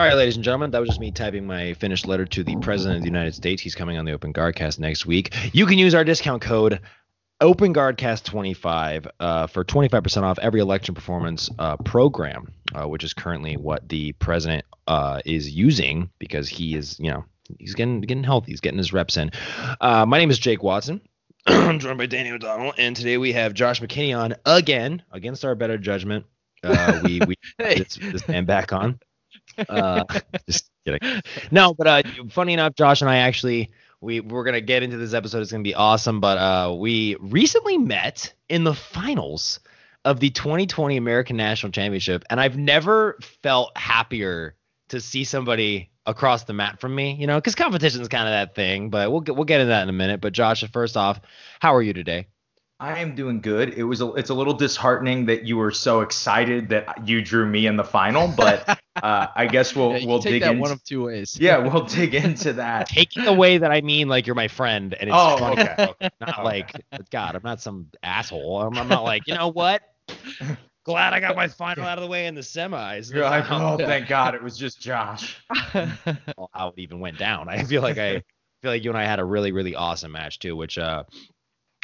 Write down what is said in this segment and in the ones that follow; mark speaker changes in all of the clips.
Speaker 1: All right, ladies and gentlemen, that was just me typing my finished letter to the President of the United States. He's coming on the Open Guardcast next week. You can use our discount code Open Guardcast 25 uh, for 25% off every election performance uh, program, uh, which is currently what the president uh, is using because he is, you know, he's getting getting healthy, he's getting his reps in. Uh, my name is Jake Watson. I'm joined by Danny O'Donnell, and today we have Josh McKinney on again, against our better judgment. Uh, we we this, this man back on. Uh, just kidding. No, but uh, funny enough, Josh and I actually we we're gonna get into this episode. It's gonna be awesome. But uh, we recently met in the finals of the 2020 American National Championship, and I've never felt happier to see somebody across the mat from me. You know, because competition is kind of that thing. But we'll get we'll get into that in a minute. But Josh, first off, how are you today?
Speaker 2: I am doing good. It was a, it's a little disheartening that you were so excited that you drew me in the final, but uh, I guess we'll
Speaker 3: Yeah,
Speaker 2: we'll
Speaker 3: take
Speaker 2: dig
Speaker 3: that
Speaker 2: in.
Speaker 3: one of two ways.
Speaker 2: yeah, we'll dig into that.
Speaker 1: Taking the way that I mean, like you're my friend, and it's
Speaker 2: Oh,
Speaker 1: funny.
Speaker 2: okay.
Speaker 1: Not
Speaker 2: Okay.
Speaker 1: like God, I'm not some asshole. I'm, I'm not like you know what. Glad I got my final out of the way in the semis.
Speaker 2: You're like, oh, thank God, it was just Josh.
Speaker 1: how- how it even went down. I feel like I feel like you and I had a really really awesome match too, which uh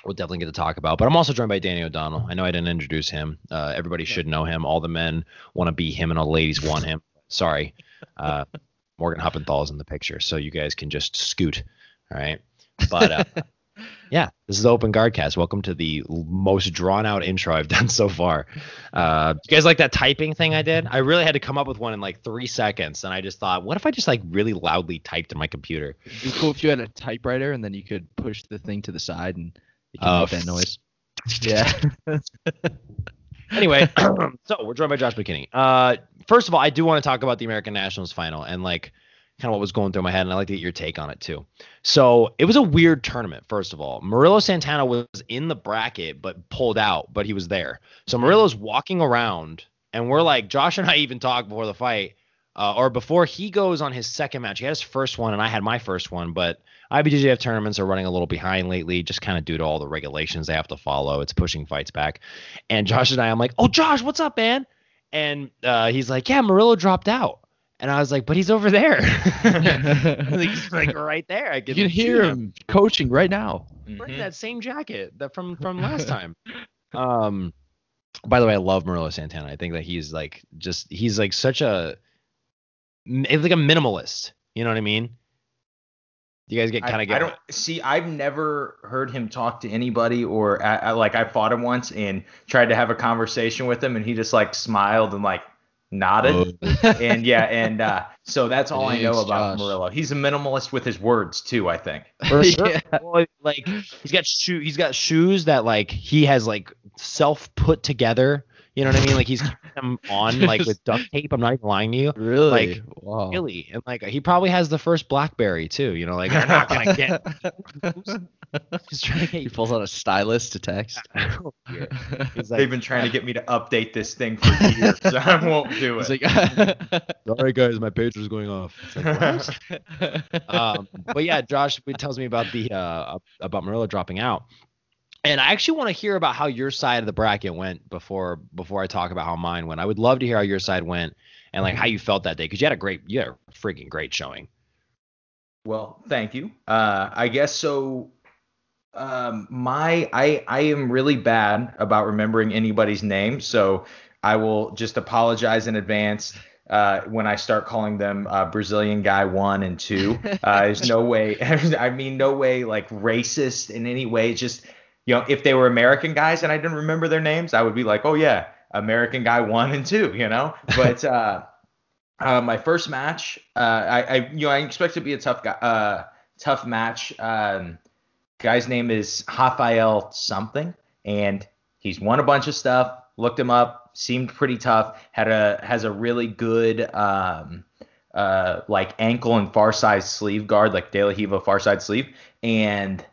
Speaker 1: we'll definitely get to talk about. But I'm also joined by Danny O'Donnell. I know I didn't introduce him. Uh, everybody should know him. All the men want to be him, and all the ladies want him. Sorry, uh, Morgan Huppenthal is in the picture, so you guys can just scoot. All right, but. Uh, Yeah, this is the Open Guardcast. Welcome to the most drawn out intro I've done so far. Uh, you guys like that typing thing I did? I really had to come up with one in like three seconds, and I just thought, what if I just like really loudly typed in my computer?
Speaker 3: It'd be cool if you had a typewriter and then you could push the thing to the side and it can
Speaker 1: Oh,
Speaker 3: make that noise. Yeah.
Speaker 1: Anyway, so we're joined by Josh McKinney. Uh, first of all, I do want to talk about the American Nationals final and like kind of what was going through my head, and I'd like to get your take on it too. So it was a weird tournament. First of all, Murillo Santana was in the bracket but pulled out, but he was there. So Murillo's walking around, and we're like, Josh and I even talked before the fight, uh, or before he goes on his second match. He had his first one, and I had my first one, but IBJJF tournaments are running a little behind lately, just kind of due to all the regulations they have to follow. It's pushing fights back. And Josh and I, I'm like, oh, Josh, what's up, man? And uh, he's like, yeah, Murillo dropped out. And I was like, but he's over there. he's like right there. I
Speaker 3: you
Speaker 1: can,
Speaker 3: can hear him coaching right now.
Speaker 1: wearing
Speaker 2: Mhm.
Speaker 1: that same jacket that from from last time. Um, by the way, I love Murillo Santana. I think that he's like just he's like such a he's like a minimalist. You know what I mean? You guys get kind of
Speaker 2: I
Speaker 1: get
Speaker 2: don't see. I've never heard him talk to anybody, or I, I, like I fought him once and tried to have a conversation with him, and he just like smiled and like nodded. and yeah, and uh, so that's all I know about
Speaker 3: Josh.
Speaker 2: Murillo. He's a minimalist with his words too. I think.
Speaker 1: For sure.
Speaker 3: Yeah.
Speaker 1: Well, like he's got shoe he's got shoes that like he has like self put together. You know what I mean? Like he's keeping them on like with duct tape. I'm not even lying to you.
Speaker 3: Really?
Speaker 1: Like,
Speaker 3: wow.
Speaker 1: Really. And like he probably has the first Blackberry too. You know, like they're not gonna get he's trying to get
Speaker 3: he pulls out a stylus to text.
Speaker 1: He's
Speaker 2: They've been trying to get me to update this thing for years, so I won't do
Speaker 3: He's
Speaker 2: it.
Speaker 3: like,
Speaker 1: Sorry guys, my page was going off. It's like, um, but yeah, Josh tells me about the uh about Murillo dropping out. And I actually want to hear about how your side of the bracket went before before I talk about how mine went. I would love to hear how your side went and like how you felt that day because you had a great, you had a freaking great showing.
Speaker 2: Well, thank you. Uh, I guess so. Um, my I I am really bad about remembering anybody's name, so I will just apologize in advance uh, when I start calling them uh, Brazilian guy one and two. Uh, there's no way. I mean, no way like racist in any way. It's Just you know, if they were American guys and I didn't remember their names, I would be like, oh yeah, American guy one and two. You know, but. uh uh, my first match, uh, I, I, you know, I expect it to be a tough guy, uh, tough match. Um, guy's name is Rafael something, and he's won a bunch of stuff. Looked him up, seemed pretty tough. Had a has a really good um, uh, like ankle and far side sleeve guard, like De La Riva far side sleeve, and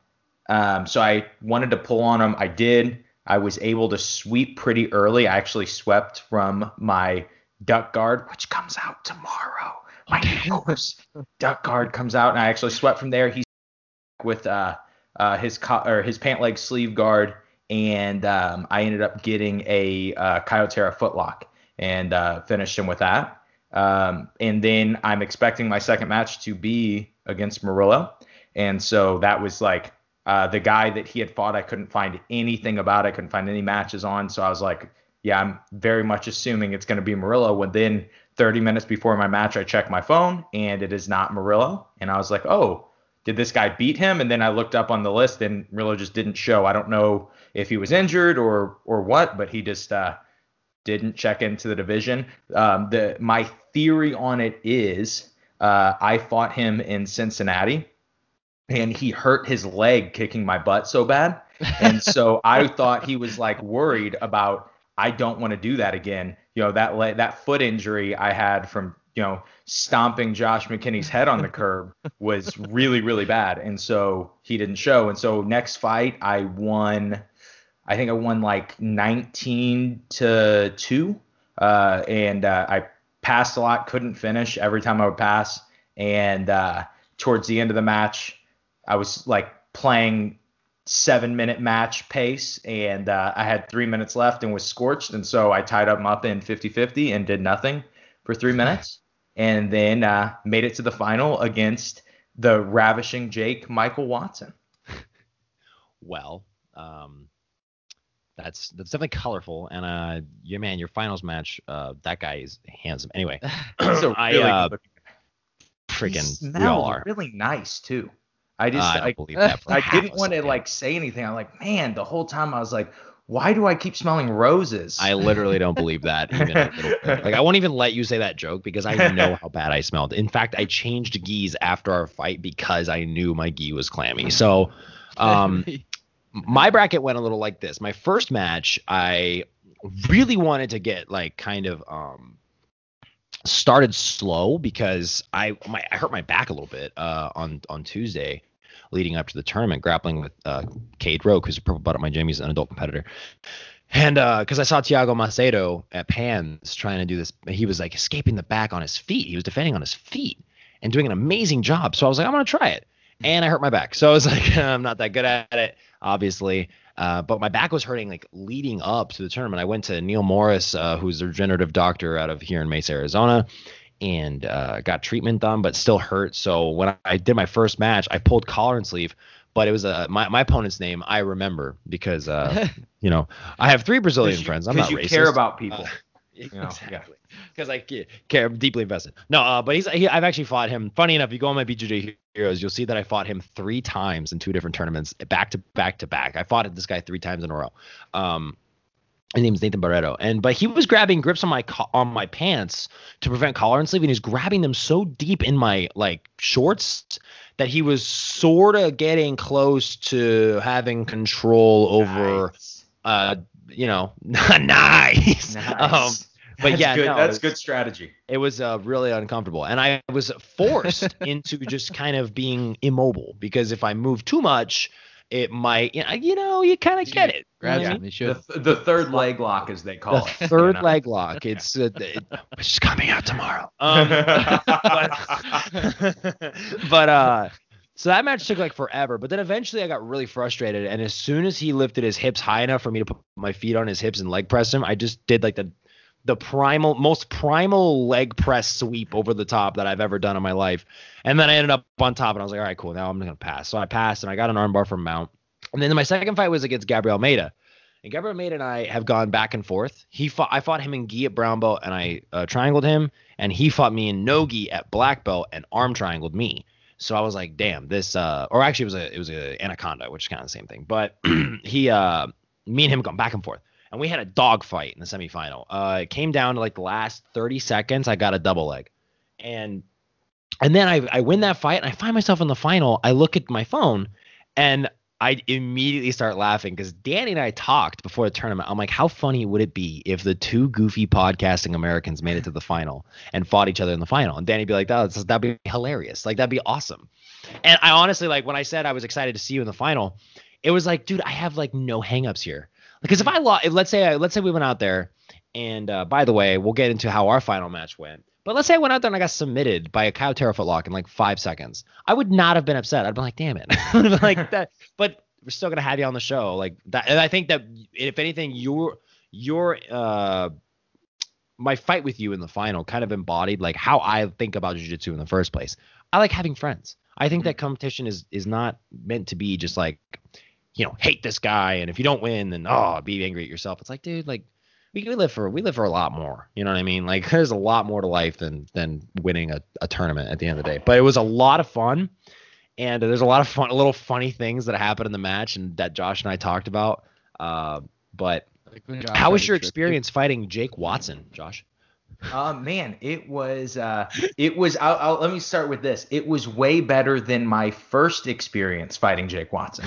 Speaker 2: um, so I wanted to pull on him. I did. I was able to sweep pretty early. I actually swept from my duck guard, which comes out tomorrow. My duck guard comes out, and I actually swept from there. He's with uh, uh, his co- or his pant leg sleeve guard, and um, I ended up getting a uh, Kyotera footlock and uh, finished him with that. Um, and then I'm expecting my second match to be against Murillo. And so that was like uh, the guy that he had fought. I couldn't find anything about. I couldn't find any matches on. So I was like, yeah, I'm very much assuming it's going to be Murillo. When then 30 minutes before my match, I check my phone and it is not Murillo. And I was like, oh, did this guy beat him? And then I looked up on the list and Murillo just didn't show. I don't know if he was injured or or what, but he just uh, didn't check into the division. Um, the my theory on it is uh, I fought him in Cincinnati and he hurt his leg kicking my butt so bad. And so I thought he was like worried about I don't want to do that again. You know, that le- that foot injury I had from, you know, stomping Josh McKinney's head on the curb was really really bad. And so he didn't show. And so next fight I won I think I won like 19 to 2. Uh, and uh, I passed a lot, couldn't finish every time I would pass. And uh, towards the end of the match, I was like playing seven minute match pace and uh, I had three minutes left and was scorched. And so I tied them up in 50 50 and did nothing for three minutes. And then uh, made it to the final against the ravishing Jake Michael Watson.
Speaker 1: Well, um, that's that's definitely colorful. And uh, yeah, man, your finals match, uh, that guy is handsome. Anyway,
Speaker 2: So
Speaker 1: I uh, freaking we all are.
Speaker 2: really nice too. I just
Speaker 1: I don't
Speaker 2: I,
Speaker 1: believe that.
Speaker 2: I didn't want to like say anything. I'm like, man, the whole time I was like, why do I keep smelling roses?
Speaker 1: I literally don't believe that. Even a little bit. Like I won't even let you say that joke because I know how bad I smelled. In fact, I changed gis after our fight because I knew my gi was clammy. So, um, my bracket went a little like this. My first match, I really wanted to get like kind of um started slow because I my I hurt my back a little bit uh on on Tuesday leading up to the tournament grappling with uh Cade Roke who's a purple belt at my gym he's an adult competitor. And uh because I saw Tiago Macedo at Pans trying to do this he was like escaping the back on his feet. He was defending on his feet and doing an amazing job. So I was like I'm gonna try it. And I hurt my back. So I was like I'm not that good at it obviously. Uh, but my back was hurting like leading up to the tournament. I went to Neil Morris, uh, who's a regenerative doctor out of here in Mesa, Arizona, and uh, got treatment done, but still hurt. So when I did my first match, I pulled collar and sleeve, but it was a my, my opponent's name I remember because uh, you know I have three Brazilian
Speaker 2: you,
Speaker 1: friends. I'm not
Speaker 2: you
Speaker 1: racist.
Speaker 2: care about people.
Speaker 1: Uh,
Speaker 2: know,
Speaker 1: exactly. Because I care, I'm deeply invested. No, uh, but he's he, I've actually fought him. Funny enough, you go on my BJJ Heroes, you'll see that I fought him three times in two different tournaments, back to back to back. I fought this guy three times in a row. Um, his is Nathan Barreto, and but he was grabbing grips on my co- on my pants to prevent collar and sleeve, and he's grabbing them so deep in my like shorts that he was sort of getting close to having control over
Speaker 2: Nice.
Speaker 1: uh you know nice,
Speaker 2: Nice.
Speaker 1: um but
Speaker 2: That's
Speaker 1: yeah
Speaker 2: good.
Speaker 1: no,
Speaker 2: that's
Speaker 1: it-
Speaker 2: good strategy.
Speaker 1: it was uh, really uncomfortable and i was forced into just kind of being immobile because if i move too much it might you know, you, kind of get it you know
Speaker 3: Grabs
Speaker 1: what I
Speaker 3: him.
Speaker 1: mean?
Speaker 3: He should.
Speaker 2: The, the third leg lock, as they call
Speaker 1: the
Speaker 2: it.
Speaker 1: third
Speaker 2: you know?
Speaker 1: leg lock it's uh, it, it's coming out tomorrow um but, but uh so that match took like forever but then eventually i got really frustrated and as soon as he lifted his hips high enough for me to put my feet on his hips and leg press him i just did like the the primal most primal leg press sweep over the top that i've ever done in my life and then i ended up on top and i was like all right cool now i'm gonna pass so i passed and i got an armbar from mount and then my second fight was against gabriel Almeida. And Gabriel Almeida and I have gone back and forth. He fought, I fought him in gi at brown belt, and I uh, triangled him, and he fought me in no gi at black belt and arm triangled me. So I was like, damn, this. Uh, or actually, it was a it was a anaconda, which is kind of the same thing. But he, uh, me and him gone back and forth, and we had a dogfight in the semifinal. Uh, it came down to like the last 30 seconds. I got a double leg, and and then I I win that fight, and I find myself in the final. I look at my phone, and I immediately start laughing because Danny and I talked before the tournament. I'm like, how funny would it be if the two goofy podcasting Americans made it to the final and fought each other in the final? And Danny'd be like, that, that'd be hilarious. Like, that'd be awesome. And I honestly, like, when I said I was excited to see you in the final, it was like, dude, I have like no hangups here. Because if I lost, if, let's say, I, let's say we went out there, and uh, by the way, we'll get into how our final match went. But let's say I went out there and I got submitted by a Kyle Terrafoot lock in like five seconds. I would not have been upset. I'd be like, damn it. I'd like that. But we're still gonna have you on the show. Like that. And I think that if anything, your your uh my fight with you in the final kind of embodied like how I think about jiu-jitsu in the first place. I like having friends. I think that competition is is not meant to be just like, you know, hate this guy and if you don't win then oh, be angry at yourself. It's like, dude, like we, we live for we live for a lot more. You know what I mean? Like there's a lot more to life than than winning a, a tournament at the end of the day. But it was a lot of fun. And there's a lot of fun little funny things that happened in the match and that Josh and I talked about. Uh, but how was your experience fighting Jake Watson, Josh?
Speaker 2: Uh, man, it was uh, it was. I'll, I'll, let me start with this. It was way better than my first experience fighting Jake Watson.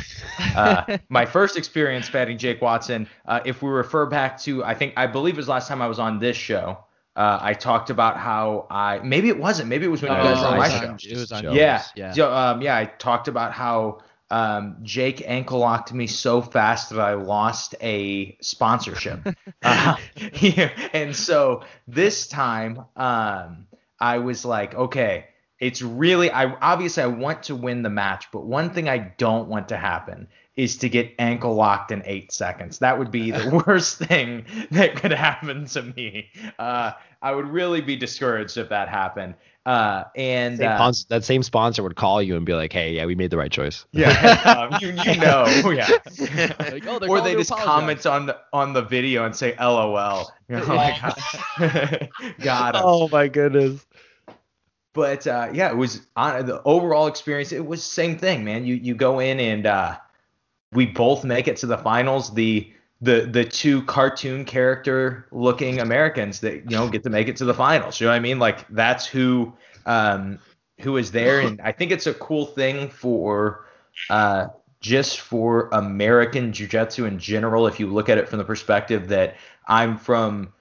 Speaker 2: Uh, my first experience fighting Jake Watson. Uh, if we refer back to, I think I believe it was last time I was on this show. Uh, I talked about how I maybe it wasn't. Maybe it was when you
Speaker 3: Oh,
Speaker 2: guys
Speaker 1: it
Speaker 2: were on my
Speaker 1: on-
Speaker 2: show.
Speaker 3: It was on
Speaker 1: Show.
Speaker 2: Yeah,
Speaker 3: yours, yeah.
Speaker 2: So, um, yeah, I talked about how um, Jake ankle locked me so fast that I lost a sponsorship. uh, yeah, and so this time, um, I was like, okay, it's really, I obviously I want to win the match, but one thing I don't want to happen is to get ankle locked in eight seconds. That would be the worst thing that could happen to me. Uh, I would really be discouraged if that happened. Uh, and
Speaker 1: Same
Speaker 2: uh,
Speaker 1: sponsor, that same sponsor would call you and be like, "Hey, yeah, we made the right choice."
Speaker 2: yeah, um, you, you know, yeah.
Speaker 3: Like, oh,
Speaker 2: or they just
Speaker 3: apologize.
Speaker 2: comment on the on the video and say LOL. You know, like, got him.
Speaker 1: Oh my goodness.
Speaker 2: But uh, yeah, it was on the overall experience. It was same thing, man. You you go in and uh, we both make it to the finals. The the the two cartoon character looking Americans that you know get to make it to the finals. You know what I mean? Like that's who um, who is there, and I think it's a cool thing for uh, just for American jiu-jitsu in general. If you look at it from the perspective that I'm from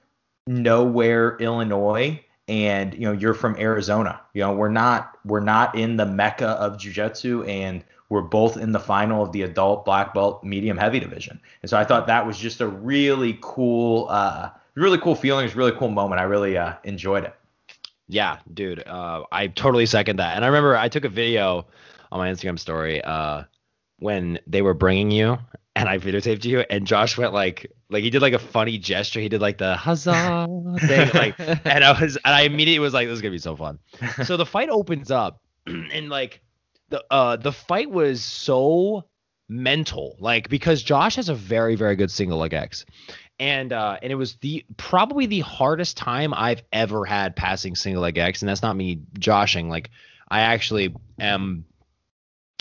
Speaker 2: nowhere, Illinois, and you know you're from Arizona. You know we're not we're not in the mecca of jiu-jitsu, and we're both in the final of the adult black belt medium heavy division. And so I thought that was just a really cool, uh, really cool feeling. It's a really cool moment. I really uh, enjoyed it.
Speaker 1: Yeah, dude. Uh, I totally second that. And I remember I took a video on my Instagram story uh, when they were bringing you, and I videotaped you, and Josh went like, like he did like a funny gesture. He did like the huzzah thing, like, and I was, and I immediately was like, this is gonna be so fun. So the fight opens up, and like the uh the fight was so mental, like because Josh has a very very good single leg X. And uh, and it was the probably the hardest time I've ever had passing single leg X, and that's not me joshing. Like I actually am.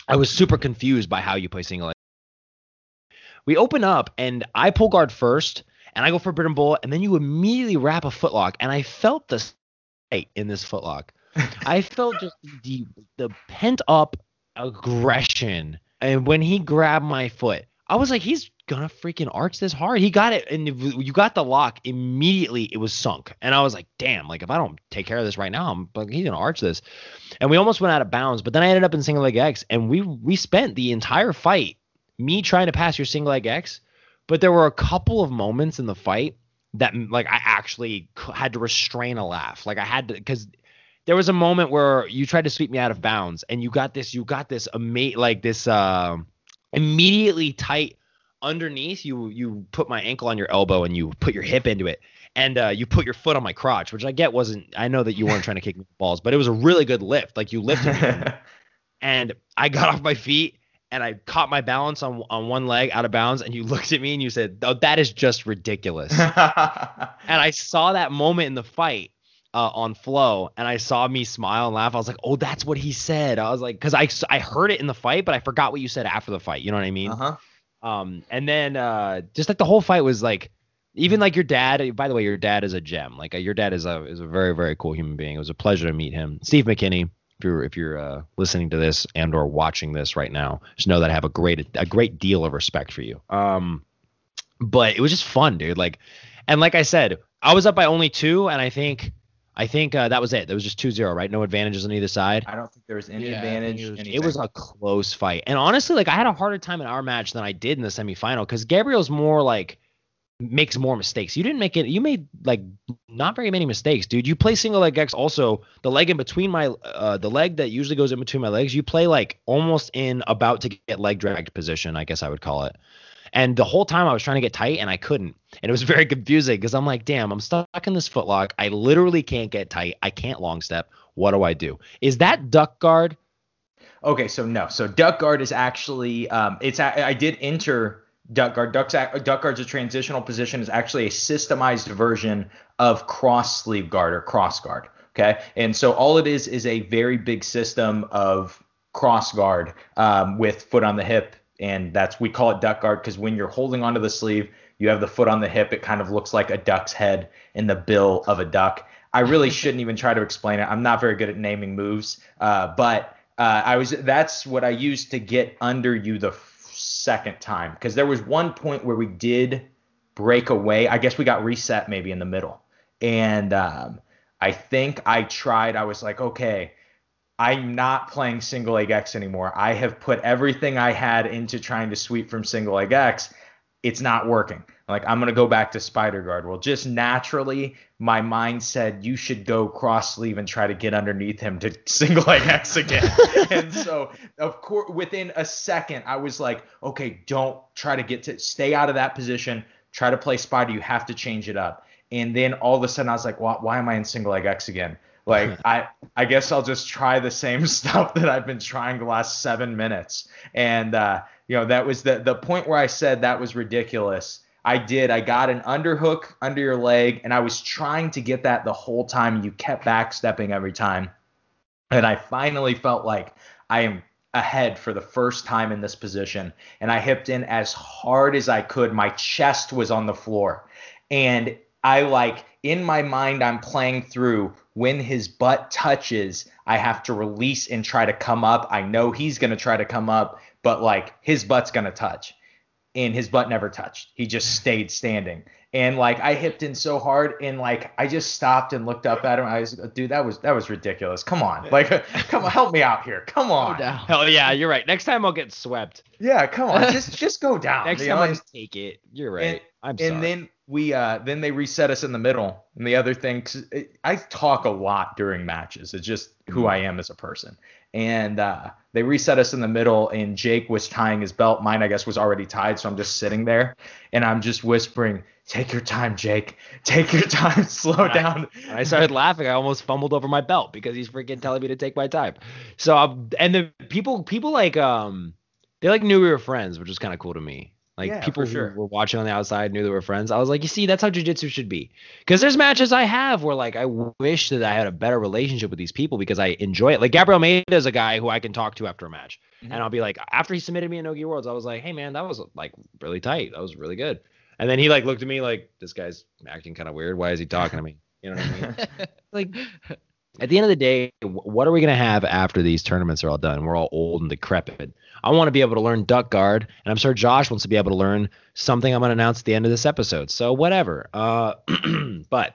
Speaker 1: I was super confused by how you play single leg. We open up, and I pull guard first, and I go for a berimbolo, and then you immediately wrap a footlock, and I felt the state in this footlock. I felt just the the pent up aggression, and when he grabbed my foot, I was like, he's gonna freaking arch this hard. He got it, and you got the lock immediately. It was sunk, and I was like, damn, like if I don't take care of this right now, I'm like he's gonna arch this, and we almost went out of bounds. But then I ended up in single leg X, and we we spent the entire fight me trying to pass your single leg X, but there were a couple of moments in the fight that like I actually had to restrain a laugh. Like I had to because there was a moment where you tried to sweep me out of bounds and you got this you got this ama- like this uh, immediately tight underneath you you put my ankle on your elbow and you put your hip into it and uh, you put your foot on my crotch which i get wasn't i know that you weren't trying to kick me balls but it was a really good lift like you lifted me and I got off my feet and I caught my balance on on one leg out of bounds and you looked at me and you said, "Oh, that is just ridiculous." and I saw that moment in the fight uh, on flow and I saw me smile and laugh. I was like, "Oh, that's what he said." I was like cuz I I heard it in the fight, but I forgot what you said after the fight. You know what I mean?
Speaker 2: uh-huh.
Speaker 1: Um, and then uh, just like the whole fight was like, even like your dad. By the way, your dad is a gem. Like uh, your dad is a is a very very cool human being. It was a pleasure to meet him, Steve McKinney. If you're if you're uh, listening to this and or watching this right now, just know that I have a great a great deal of respect for you. Um, but it was just fun, dude. Like, and like I said, I was up by only two, and I think I think uh, that was it. There was just 2-0, right? No advantages on either side.
Speaker 2: I don't think there was any
Speaker 3: Yeah,
Speaker 2: advantage.
Speaker 3: it was-
Speaker 1: It was a close fight. And honestly, like I had a harder time in our match than I did in the semifinal because Gabriel's more like makes more mistakes. You didn't make it. You made like not very many mistakes, dude. You play single leg X. Also, the leg in between my uh, the leg that usually goes in between my legs. You play like almost in about to get leg dragged position. I guess I would call it. And the whole time I was trying to get tight and I couldn't. And it was very confusing because I'm like, damn, I'm stuck in this footlock. I literally can't get tight. I can't long step. What do I do? Is that duck guard?
Speaker 2: Okay, so no. So duck guard is actually um, it's I did enter duck guard. Duck's duck guard's a transitional position. is actually a systemized version of cross sleeve guard or cross guard. Okay, and so all it is is a very big system of cross guard um, with foot on the hip, and that's we call it duck guard because when you're holding onto the sleeve, you have the foot on the hip. It kind of looks like a duck's head in the bill of a duck. I really shouldn't even try to explain it. I'm not very good at naming moves, uh, but uh, I was that's what I used to get under you the f- second time because there was one point where we did break away. I guess we got reset maybe in the middle, and um, I think I tried. I was like, okay, I'm not playing single leg X anymore. I have put everything I had into trying to sweep from single leg X. It's not working. Like I'm gonna go back to spider guard. Well, just naturally, my mind said you should go cross sleeve and try to get underneath him to single leg X again. and so, of course, within a second, I was like, okay, don't try to get to stay out of that position. Try to play spider. You have to change it up. And then all of a sudden, I was like, why, why am I in single leg X again? Like I, I guess I'll just try the same stuff that I've been trying the last seven minutes. And uh, you know, that was the the point where I said that was ridiculous. I did. I got an underhook under your leg, and I was trying to get that the whole time. You kept backstepping every time, and I finally felt like I am ahead for the first time in this position, and I hipped in as hard as I could. My chest was on the floor, and I like in my mind I'm playing through when his butt touches, I have to release and try to come up. I know he's going to try to come up, but like his butt's going to touch. And his butt never touched. He just stayed standing. And like I hipped in so hard and like I just stopped and looked up at him. I was dude, that was that was ridiculous. Come on. Like come on, help me out here. Come on.
Speaker 3: down.
Speaker 1: Hell yeah, you're right. Next time I'll get swept.
Speaker 2: Yeah, come on. Just just go down.
Speaker 1: Next
Speaker 2: you
Speaker 1: time
Speaker 2: know?
Speaker 1: I just take it. You're right.
Speaker 2: And-
Speaker 1: I'm sorry.
Speaker 2: and then we uh then they reset us in the middle and the other thing 'cause it, i talk a lot during matches it's just who i am as a person and uh they reset us in the middle and jake was tying his belt mine i guess was already tied so i'm just sitting there and i'm just whispering take your time jake take your time slow
Speaker 1: Right.
Speaker 2: down
Speaker 1: And I started laughing. I almost fumbled over my belt because he's freaking telling me to take my time. So um, and the people people like um they like knew we were friends, which was kind of cool to me. Like
Speaker 2: Yeah,
Speaker 1: people
Speaker 2: sure.
Speaker 1: who were watching on the outside knew they were friends. I was like, you see, that's how jujitsu should be. Because there's matches I have where like I wish that I had a better relationship with these people because I enjoy it. Like Gabriel Almeida is a guy who I can talk to after a match,
Speaker 2: Mhm.
Speaker 1: and I'll be like, after he submitted me in Nogi Worlds, I was like, hey man, that was like really tight. That was really good. And then he like looked at me like, this guy's acting kind of weird. Why is he talking to me? You know what I mean? like at the end of the day, what are we gonna have after these tournaments are all done? We're all old and decrepit. I want to be able to learn duck guard, and I'm sure Josh wants to be able to learn something I'm gonna announce at the end of this episode. So whatever. Uh, but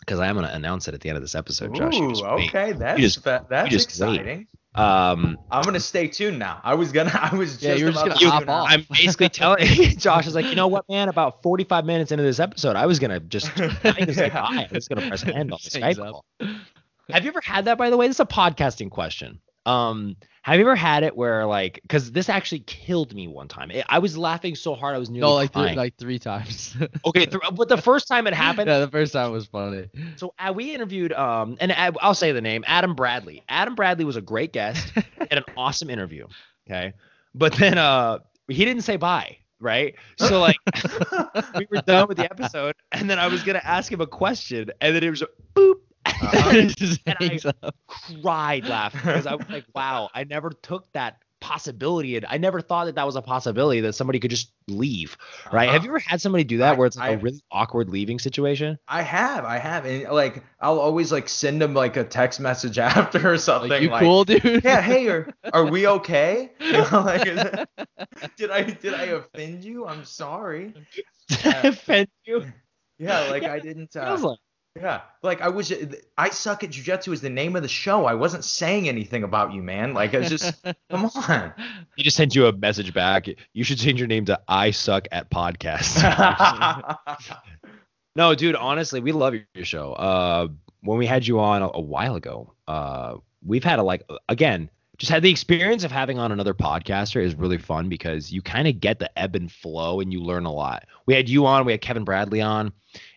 Speaker 1: because I am gonna announce it at the end of this episode, Josh.
Speaker 2: Ooh, okay that's
Speaker 1: just-
Speaker 2: fa- that's
Speaker 1: just wait.
Speaker 2: exciting
Speaker 1: Um,
Speaker 2: i'm gonna stay tuned now i was gonna i was just
Speaker 3: Yeah, you were just gonna
Speaker 2: to
Speaker 3: hop off.
Speaker 1: I'm basically telling Josh is like, you know what, man? About 45 minutes into this episode, I was gonna just I didn't say
Speaker 2: Yeah.
Speaker 1: I was gonna press end on the
Speaker 3: Hangs
Speaker 1: Skype call. Have you ever had that, by the way? This is a podcasting question. Um, have you ever had it where like, because this actually killed me one time. It- I was laughing so hard I was nearly
Speaker 3: No, like three,
Speaker 1: crying.
Speaker 3: like three times.
Speaker 1: okay, th- but the first time it happened,
Speaker 3: yeah, the first time was funny.
Speaker 1: so uh, we interviewed, um, and I- I'll say the name, Adam Bradley. Adam Bradley was a great guest and an awesome interview. Okay, but then uh, he didn't say bye. Right, so like we were done with the episode, and then I was gonna ask him a question, and then it was a boop.
Speaker 2: Uh-huh.
Speaker 3: Just
Speaker 1: And I-
Speaker 3: up.
Speaker 1: cried laughing because I was like, wow, I never took that possibility, and I never thought that that was a possibility that somebody could just leave. Right?
Speaker 2: Uh-huh.
Speaker 1: Have you ever had somebody do that
Speaker 2: I-
Speaker 1: where it's like a
Speaker 2: I've-
Speaker 1: really awkward leaving situation?
Speaker 2: I have, I have, and like I'll always like send them like a text message after or something.
Speaker 3: Like, you
Speaker 2: like,
Speaker 3: cool, dude?
Speaker 2: Yeah, hey, are, are we okay? You know, like, is it- did I did I offend you? I'm sorry.
Speaker 1: Did I offend you?
Speaker 2: Yeah, like
Speaker 1: Yeah,
Speaker 2: I didn't. Uh,
Speaker 1: like-
Speaker 2: yeah, like I was. I suck at jujitsu is the name of the show. I wasn't saying anything about you, man. Like I was just come on.
Speaker 1: He just sent you a message back. You should change your name to I suck at podcasts. no, dude, honestly, we love your show. Uh, when we had you on a, a while ago, uh, we've had a like again, just had the experience of having on another podcaster is really fun because you kind of get the ebb and flow and you learn a lot. We had you on, we had Kevin Bradley on,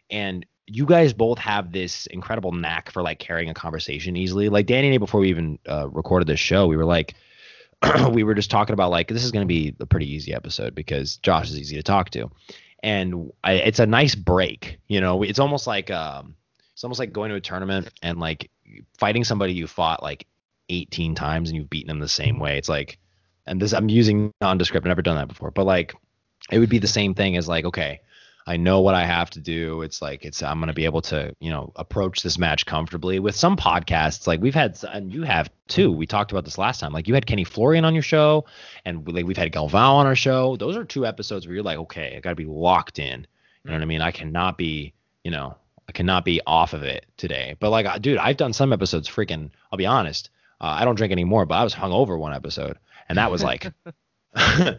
Speaker 1: and you guys both have this incredible knack for like carrying a conversation easily. Like Danny and I, before we even uh, recorded this show, we were like, we were just talking about like this is going to be a pretty easy episode because Josh is easy to talk to, and I, it's a nice break. You know, it's almost like um, it's almost like going to a tournament and like fighting somebody you fought like 18 times and you've beaten them the same way. It's like, and this I'm using nondescript. I've never done that before, but like it would be the same thing as like, okay, I know what I have to do. It's like it's I'm gonna be able to you know approach this match comfortably. With some podcasts, like we've had, and you have too. We talked about this last time. Like you had Kenny Florian on your show, and like we've had Galvao on our show. Those are two episodes where you're like, okay, I gotta be locked in. You know what I mean? I cannot be, you know, I cannot be off of it today. But like, dude, I've done some episodes. Freaking, I'll be honest. Uh, I don't drink anymore, but I was hungover one episode, and that was like I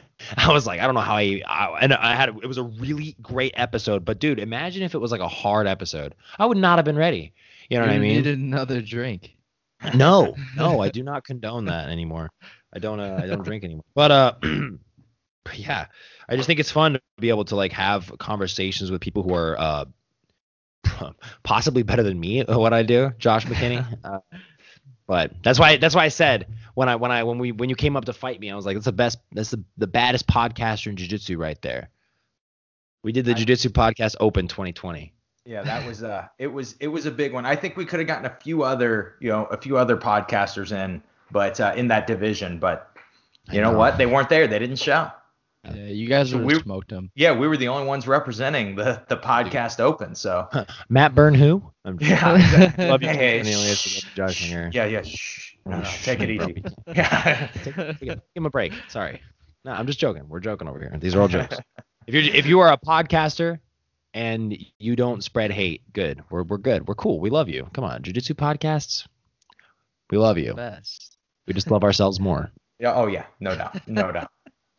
Speaker 1: was like, I don't know how I, I, and I had it was a really great episode, but dude, imagine if it was like a hard episode. I would not have been ready. You know
Speaker 3: you
Speaker 1: what I mean?
Speaker 3: Needed another drink.
Speaker 1: No, no, I do not condone that anymore. I don't, uh, I don't drink anymore. But uh, yeah, I just think it's fun to be able to like have conversations with people who are uh possibly better than me at what I do, Josh McKinney. uh, but that's why that's why I said when I when I when we when you came up to fight me, I was like, that's the best that's the, the baddest podcaster in jiu-jitsu right there. We did the jiu-jitsu podcast open 2020.
Speaker 2: Yeah, that was uh it was it was a big one. I think we could have gotten a few other, you know, a few other podcasters in, but uh, in that division, but you know,
Speaker 1: know.
Speaker 2: what? They weren't there. They didn't show.
Speaker 3: Yeah, you guys
Speaker 2: So
Speaker 3: would
Speaker 2: we-
Speaker 3: smoked them.
Speaker 2: Yeah, we were the only ones representing the the podcast open, so
Speaker 1: Matt Byrne who? I'm
Speaker 2: yeah. exactly.
Speaker 1: love you,
Speaker 2: Hey,
Speaker 1: Kenny Alias,
Speaker 2: shh,
Speaker 1: love Josh here.
Speaker 2: Yeah, yeah. Shh. No, no,
Speaker 1: Shh,
Speaker 2: take it easy. Yeah.
Speaker 1: Take, take, give him a break. Sorry. No, I'm just joking. We're joking over here. These are all jokes. if you're if you are a podcaster and you don't spread hate, good. We're we're good. We're cool. We love you. Come on, Jiu-Jitsu podcasts. We love you.
Speaker 3: Best.
Speaker 1: We just love ourselves more.
Speaker 2: yeah. Oh yeah. No doubt. No doubt.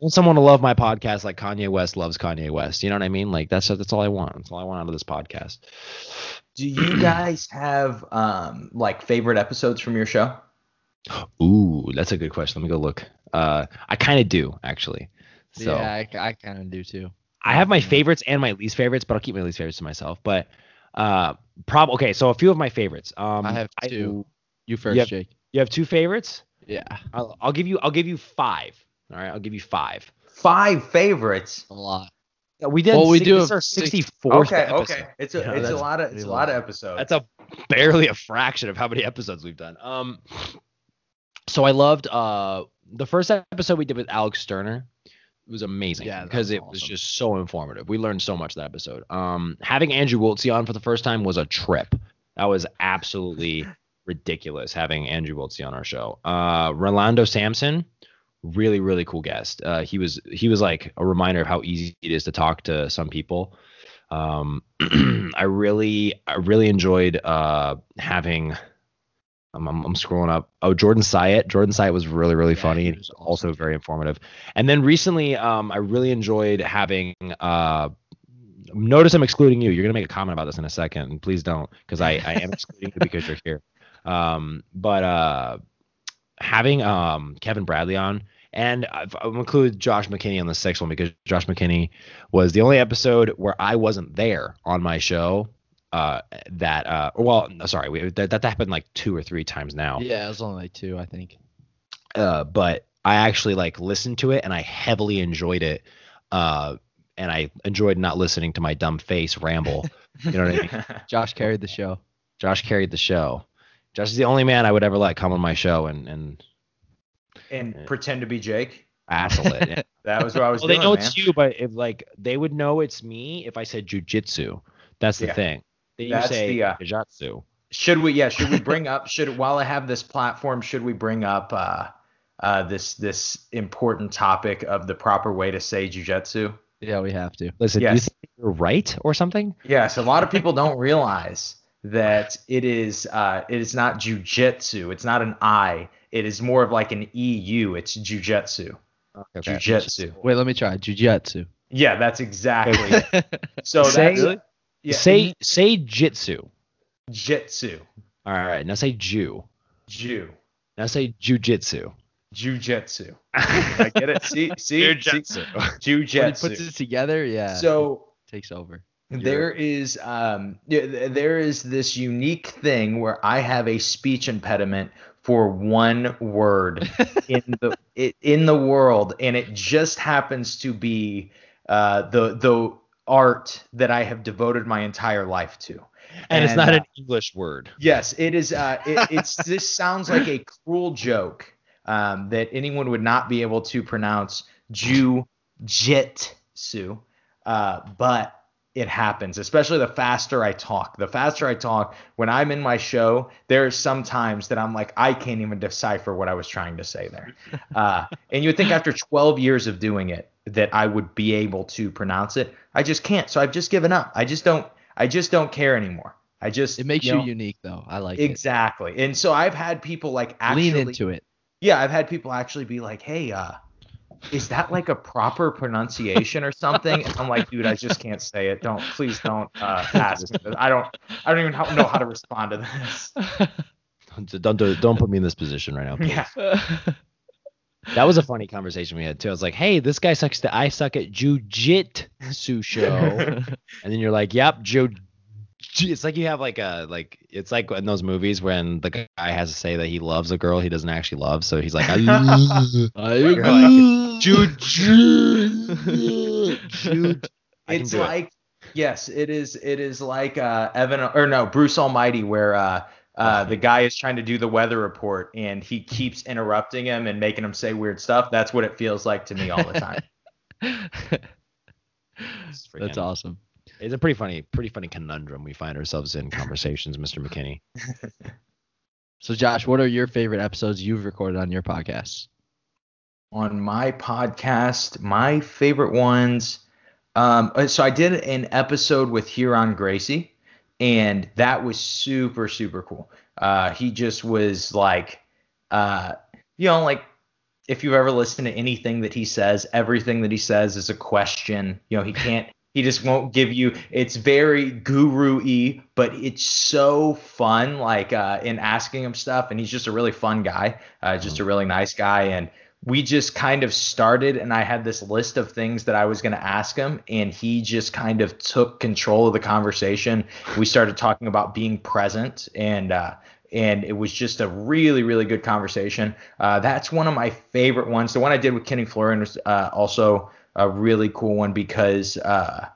Speaker 1: I want someone to love my podcast like Kanye West loves Kanye West. You know what I mean? Like that's that's all I want. That's all I want out of this podcast.
Speaker 2: Do you guys have um like favorite episodes from your show?
Speaker 1: Ooh, that's a good question. Let me go look. Uh, I kind of do actually. So
Speaker 3: yeah, I, I kind of do too.
Speaker 1: I have my favorites and my least favorites, but I'll keep my least favorites to myself. But uh, prob okay. So a few of my favorites. Um,
Speaker 3: I have two. You first,
Speaker 1: You have-
Speaker 3: Jake.
Speaker 1: you have two favorites.
Speaker 3: Yeah,
Speaker 1: I'll, I'll give you. I'll give you five. All right, I'll give you five.
Speaker 2: Five favorites.
Speaker 3: a lot.
Speaker 1: Yeah, We did.
Speaker 3: Well, we
Speaker 1: six,
Speaker 3: do
Speaker 1: this
Speaker 3: have
Speaker 1: our
Speaker 3: six-
Speaker 1: 64th
Speaker 2: Okay,
Speaker 1: episode.
Speaker 2: okay. It's a
Speaker 1: Yeah,
Speaker 2: it's a lot of it's a lot of episodes.
Speaker 1: That's a barely a fraction of how many episodes we've done. Um, so I loved uh the first episode we did with Alex Sterner. It was amazing
Speaker 3: Yeah,
Speaker 1: because
Speaker 3: was
Speaker 1: it was just so informative. We learned so much that episode. Um, having Andrew Wiltse on for the first time was a trip. That was absolutely ridiculous having Andrew Wiltse on our show. Uh, Rolando Samson, really really cool guest. Uh, he was he was like a reminder of how easy it is to talk to some people. Um, I really I really enjoyed uh having. I'm, I'm, I'm scrolling up. Oh, Jordan Syatt. Jordan Syatt was really really
Speaker 3: Yeah,
Speaker 1: funny.
Speaker 3: he was
Speaker 1: also very informative. And then recently, um, I really enjoyed having. Uh, notice I'm excluding you. You're gonna make a comment about this in a second. and Please don't, because I I am excluding you because you're here. Um, but uh, having um Kevin Bradley on. And I've, I've included Josh McKinney on the sixth one because Josh McKinney was the only episode where I wasn't there on my show. Uh, that uh, well, sorry, we, that that happened like two or three times now.
Speaker 3: Yeah, it was only like two, I think.
Speaker 1: Uh, but I actually like listened to it and I heavily enjoyed it. Uh, and I enjoyed not listening to my dumb face ramble. You know what I mean?
Speaker 3: Josh carried the show.
Speaker 1: Josh carried the show. Josh is the only man I would ever let come on my show and and
Speaker 2: and pretend to be Jake.
Speaker 1: assle it. Yeah.
Speaker 2: That was what I was
Speaker 1: well, they know
Speaker 2: man.
Speaker 1: it's you, but if like they would know it's me if I said jujitsu. That's the
Speaker 2: Yeah.
Speaker 1: thing. Then you
Speaker 2: That's
Speaker 1: say
Speaker 2: the, uh,
Speaker 1: jujitsu.
Speaker 2: Should we? Yeah. Should we bring up? Should while I have this platform, should we bring up uh, uh, this this important topic of the proper way to say jujitsu?
Speaker 3: Yeah, we have to.
Speaker 1: Listen, do you
Speaker 2: yes.
Speaker 1: think you're right or something?
Speaker 2: Yes. A lot of people don't realize that it is uh, it is not jujitsu. It's not an I. It is more of like an EU. It's jujitsu.
Speaker 1: Okay.
Speaker 2: Jujitsu.
Speaker 3: Wait, let me try. Jiu-jitsu.
Speaker 2: Yeah, that's exactly. So
Speaker 1: Say-
Speaker 2: that's yeah,
Speaker 1: say say jitsu.
Speaker 2: jitsu.
Speaker 1: All right. Now say Jew.
Speaker 2: Jew.
Speaker 1: Now say jujitsu.
Speaker 2: Jujitsu. I get it. See, see,
Speaker 1: Jujitsu.
Speaker 2: see?
Speaker 3: When he
Speaker 2: Jujitsu.
Speaker 3: puts it together, yeah.
Speaker 2: So
Speaker 3: takes over.
Speaker 2: There is um there is this unique thing where I have a speech impediment for one word in the it, in the world, and it just happens to be uh, the the art that I have devoted my entire life to.
Speaker 1: And, it's not
Speaker 2: uh,
Speaker 1: an English word.
Speaker 2: Yes, it is. Uh, it, it's this sounds like a cruel joke um, that anyone would not be able to pronounce jujitsu, uh, but it happens. Especially the faster I talk. The faster I talk, when I'm in my show, there are some times that I'm like, I can't even decipher what I was trying to say there. Uh, and you would think after 12 years of doing it that I would be able to pronounce it. I just can't. So I've just given up. I just don't. I just don't care anymore. I just
Speaker 3: It makes you,
Speaker 2: know,
Speaker 3: unique though. I like
Speaker 2: exactly. And so I've had people like actually
Speaker 3: Lean into it.
Speaker 2: yeah, I've had people actually be like, "Hey, uh, is that like a proper pronunciation or something?" And I'm like, "Dude, I just can't say it. Don't please don't uh, ask me. I don't I don't even know how to respond to this."
Speaker 1: Don't don't, don't put me in this position right now. please.
Speaker 2: Yeah.
Speaker 1: That was a funny conversation we had too. I was like, "Hey, this guy sucks to I suck at jujitsu show," and then you're like, "Yep, ju." It's like you have like a like it's like in those movies when the guy has to say that he loves a girl he doesn't actually love, so he's like, "I
Speaker 3: I
Speaker 1: You're
Speaker 3: agree.
Speaker 1: Juju. Juju.
Speaker 2: It's
Speaker 1: do it.
Speaker 2: like yes, it is it is like uh Evan or no, Bruce Almighty where uh uh, the guy is trying to do the weather report and he keeps interrupting him and making him say weird stuff. That's what it feels like to me all the time.
Speaker 3: That's awesome.
Speaker 1: It's a pretty funny, pretty funny conundrum we find ourselves in conversations, Mr. McKinney.
Speaker 3: So Josh, what are your favorite episodes you've recorded on your podcast?
Speaker 2: on my podcast, my favorite ones. Um, uh, so I did an episode with Huron Gracie, and that was super super cool. Uh, he just was like, uh, you know, like if you've ever listened to anything that he says, everything that he says is a question. You know, he can't. He just won't give you. It's very guru-y, but it's so fun. Like uh, in asking him stuff, and he's just a really fun guy. Uh, just a really nice guy, and we just kind of started and I had this list of things that I was going to ask him and he just kind of took control of the conversation. We started talking about being present and uh and it was just a really really good conversation. Uh that's one of my favorite ones. The one I did with Kenny Florian was uh also a really cool one because uh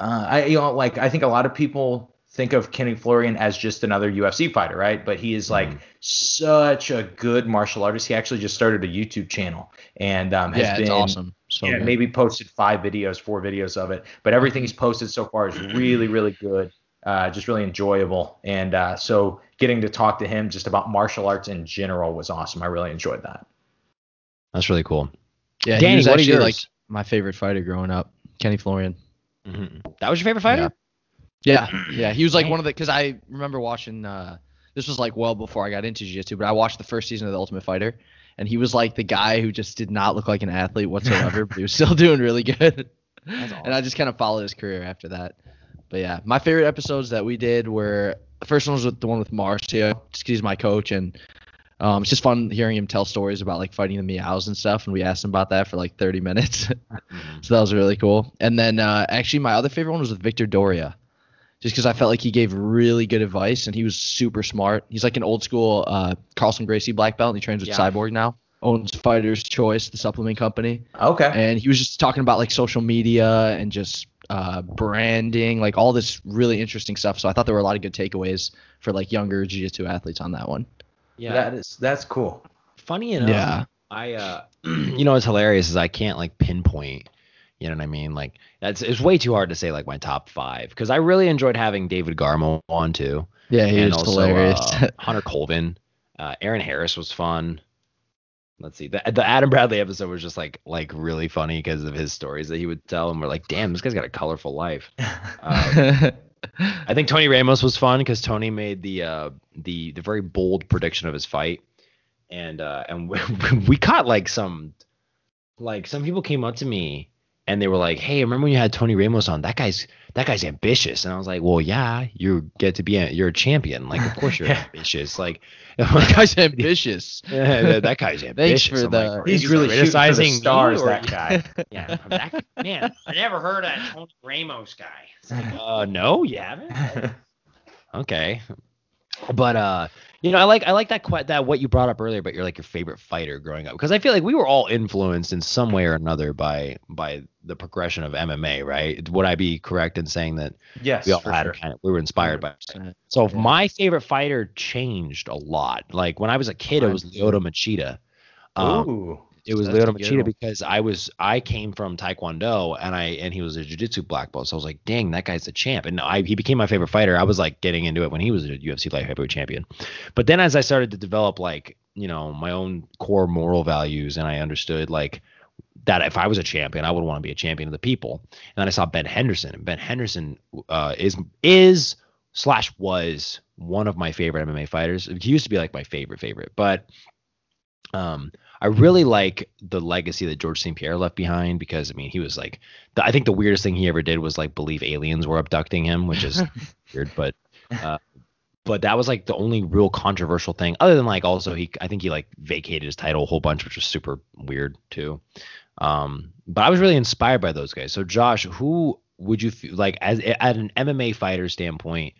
Speaker 2: uh, I you know like I think a lot of people think of Kenny Florian as just another UFC fighter, right? But he is like
Speaker 1: Mhm.
Speaker 2: such a good martial artist. He actually just started a YouTube channel and um, has
Speaker 3: yeah,
Speaker 2: been
Speaker 3: it's awesome. So
Speaker 2: yeah,
Speaker 3: good.
Speaker 2: maybe posted five videos, four videos of it. But everything he's posted so far is really, really good. Uh, just really enjoyable. And uh, so getting to talk to him just about martial arts in general was awesome. I really enjoyed that.
Speaker 1: That's really cool.
Speaker 3: yeah,
Speaker 1: Danny, what are
Speaker 3: actually
Speaker 1: yours?
Speaker 3: like my favorite fighter growing up, Kenny Florian.
Speaker 1: Mhm. That was your favorite fighter?
Speaker 3: Yeah, yeah, he was like one of the because I remember watching. uh This was like well before I got into jiu-jitsu, but I watched the first season of The Ultimate Fighter, and he was like the guy who just did not look like an athlete whatsoever, but he was still doing really good.
Speaker 1: That's
Speaker 3: And I just kind of followed his career after that. But yeah, my favorite episodes that we did were the first one was with the one with Marcio, just 'cause he's my coach, and um, it's just fun hearing him tell stories about like fighting the Miyaos and stuff. And we asked him about that for like 30 minutes,
Speaker 1: Mhm.
Speaker 3: so that was really cool. And then uh, actually, my other favorite one was with Victor Doria, just because I felt like he gave really good advice and he was super smart. He's like an old school uh, Carlson Gracie black belt, and he trains with
Speaker 1: Yeah.
Speaker 3: Cyborg now. Owns Fighter's Choice, the supplement company
Speaker 2: Okay.
Speaker 3: and he was just talking about like social media and just uh, branding, like all this really interesting stuff. So I thought there were a lot of good takeaways for like younger jiu-jitsu athletes on that one.
Speaker 1: Yeah.
Speaker 2: That is that's cool.
Speaker 1: funny enough,
Speaker 3: Yeah.
Speaker 1: I uh you know what's hilarious is I can't like pinpoint, you know what I mean? Like that's it's way too hard to say like my top 5 cuz I really enjoyed having David Garmo on too.
Speaker 3: Yeah, he was hilarious.
Speaker 1: uh, Hunter Colvin, uh Aaron Harris was fun. Let's see. The, the Adam Bradley episode was just like like really funny because of his stories that he would tell and we're like, "Damn, this guy's got a colorful life." Um, I think Tony Ramos was fun because Tony made the uh, the the very bold prediction of his fight, and uh, and we, we caught like some like some people came up to me and they were like, "Hey, remember when you had Tony Ramos on? That guy's that guy's ambitious." And I was like, "Well, yeah, you get to be a, you're a champion. Like, of course you're
Speaker 2: Yeah.
Speaker 1: ambitious. Like,
Speaker 3: that guy's ambitious.
Speaker 1: that, that guy's ambitious.
Speaker 3: for
Speaker 1: I'm
Speaker 3: the-
Speaker 1: like,
Speaker 2: He's
Speaker 1: "Are
Speaker 2: really
Speaker 1: criticizing
Speaker 2: stars, that guy.
Speaker 1: Yeah, that, man, I never heard of Tony Ramos guy. It's like, uh, no, you haven't. Okay, but uh, you know, I like I like that que- that what you brought up earlier, but you're like your favorite fighter growing up because I feel like we were all influenced in some way or another by by the progression of MMA, right? Would I be correct in saying that
Speaker 2: yes,
Speaker 1: we all had
Speaker 2: sure.
Speaker 1: kind of we were inspired by?
Speaker 3: 100%.
Speaker 1: So
Speaker 3: Yeah.
Speaker 1: my favorite fighter changed a lot. Like when I was a kid, it was. Lyoto Machida. Um,
Speaker 2: Ooh.
Speaker 1: It was
Speaker 3: That's
Speaker 1: Machida because I was I came from Taekwondo and I and he was a jiu-jitsu black belt. So I was like, dang, that guy's a champ. And I he became my favorite fighter. I was like getting into it when he was a UFC light heavyweight champion. But then as I started to develop like, you know, my own core moral values and I understood like that if I was a champion, I would want to be a champion of the people. And then I saw Ben Henderson, and Ben Henderson uh, is is slash was one of my favorite MMA fighters. He used to be like my favorite favorite, but um, I really like the legacy that George St. Pierre left behind because I mean he was like the, I think the weirdest thing he ever did was like believe aliens were abducting him, which is weird, but uh, but that was like the only real controversial thing other than like also he I think he like vacated his title a whole bunch, which was super weird too. Um, but I was really inspired by those guys. So Josh, who would you feel like as at an MMA fighter standpoint?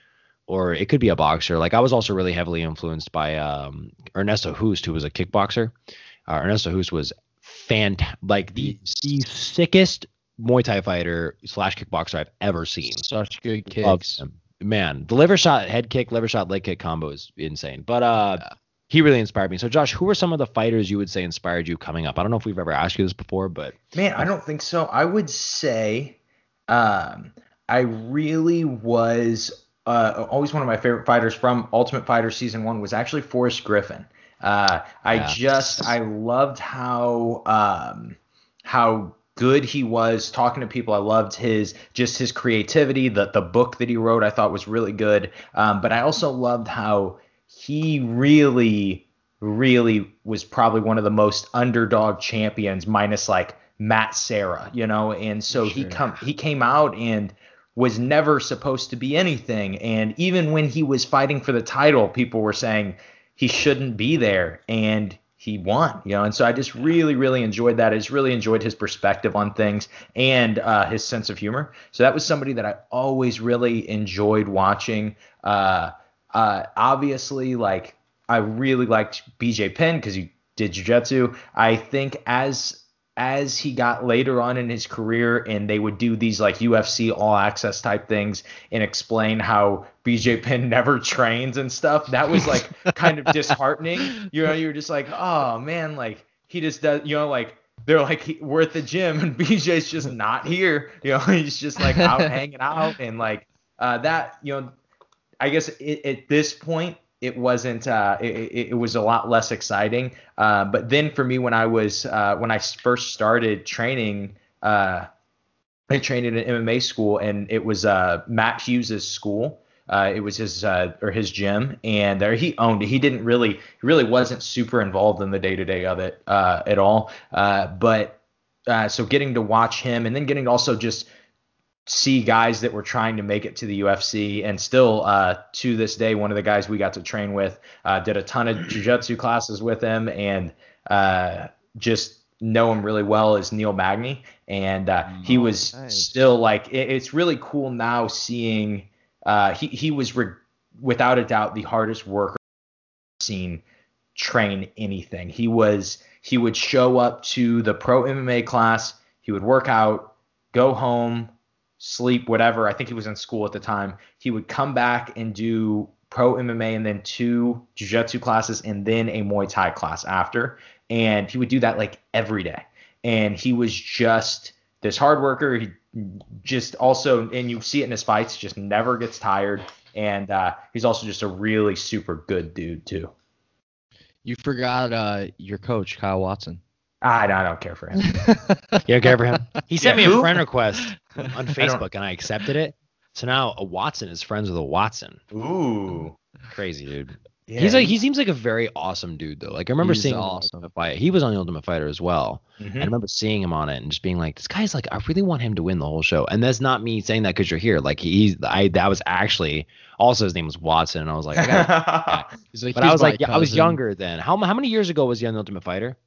Speaker 1: Or it could be a boxer. Like I was also really heavily influenced by um, Ernesto Hoost, who was a kickboxer. Uh, Ernesto Hoost was fant like the, the sickest Muay Thai fighter slash kickboxer I've ever seen.
Speaker 3: Such good
Speaker 1: Love
Speaker 3: kicks.
Speaker 1: him. Man, the liver shot, head kick, liver shot, leg kick combo is insane. But uh, he really inspired me. So Josh, who are some of the fighters you would say inspired you coming up? I don't know if we've ever asked you this before, but
Speaker 2: Man, I don't think so. I would say um, I really was uh, always one of my favorite fighters from Ultimate Fighter Season 1 was actually Forrest Griffin. Uh, I
Speaker 1: Yeah.
Speaker 2: just, I loved how, um, how good he was talking to people. I loved his, just his creativity. The, the book that he wrote I thought was really good. Um, but I also loved how he really really was probably one of the most underdog champions minus like Matt Serra, you know, and so he come he came out and was never supposed to be anything and even when he was fighting for the title people were saying he shouldn't be there and he won, you know, and so I just really, really enjoyed that. I just really enjoyed his perspective on things and uh, his sense of humor. So that was somebody that I always really enjoyed watching. Uh, uh, obviously, like I really liked BJ Penn because he did jujitsu. I think as as he got later on in his career and they would do these like UFC all access type things and explain how BJ Penn never trains and stuff, that was like kind of disheartening. You know, you're just like, oh man, like he just does, you know, like they're like he, we're at the gym and BJ's just not here. You know, he's just like out hanging out and like uh, that. You know, I guess it, at this point it wasn't. Uh, it, it, was a lot less exciting. Uh, but then for me, when I was uh, when I first started training. Uh, I trained in an MMA school, and it was uh, Matt Hughes's school. Uh, it was his or his gym, and there he owned it. He didn't really, he really wasn't super involved in the day to day of it at all. But so getting to watch him, and then getting also just see guys that were trying to make it to the UFC, and still uh, to this day, one of the guys we got to train with uh, did a ton of jujitsu classes with him, and uh, just know him really well is Neil Magny, and uh, he
Speaker 3: Oh,
Speaker 2: was
Speaker 3: nice.
Speaker 2: still like it, it's really cool now seeing uh, he he was re- without a doubt the hardest worker I've seen train anything. He was he would show up to the pro MMA class, he would work out, go home, sleep, whatever. I think he was in school at the time. He would come back and do pro MMA and then two jiu-jitsu classes and then a Muay Thai class after. And he would do that like every day. And he was just this hard worker. He just also, and you see it in his fights, just never gets tired. And uh, he's also just a really super good dude too.
Speaker 3: You forgot uh, your coach, Kyle Watson.
Speaker 2: I, I don't care for him.
Speaker 1: you don't care for him. He sent
Speaker 2: Yeah,
Speaker 1: me a friend request on
Speaker 2: don't-
Speaker 1: Facebook, and I accepted it. So now a Watson is friends with a Watson.
Speaker 2: Ooh.
Speaker 1: Crazy, dude. he's like he seems like a very awesome dude though. Like I remember
Speaker 3: He's
Speaker 1: seeing
Speaker 3: awesome.
Speaker 1: Ultimate Fight. He was on the Ultimate Fighter as well.
Speaker 2: Mhm.
Speaker 1: I remember seeing him on it and just being like, this guy's like, I really want him to win the whole show. And that's not me saying that because you're here. Like he's, I that was actually also his name was Watson, and I was like, I gotta,
Speaker 3: He's like,
Speaker 1: but I was
Speaker 3: my
Speaker 1: like, yeah, I was younger then. How how many years ago was he on the Ultimate Fighter?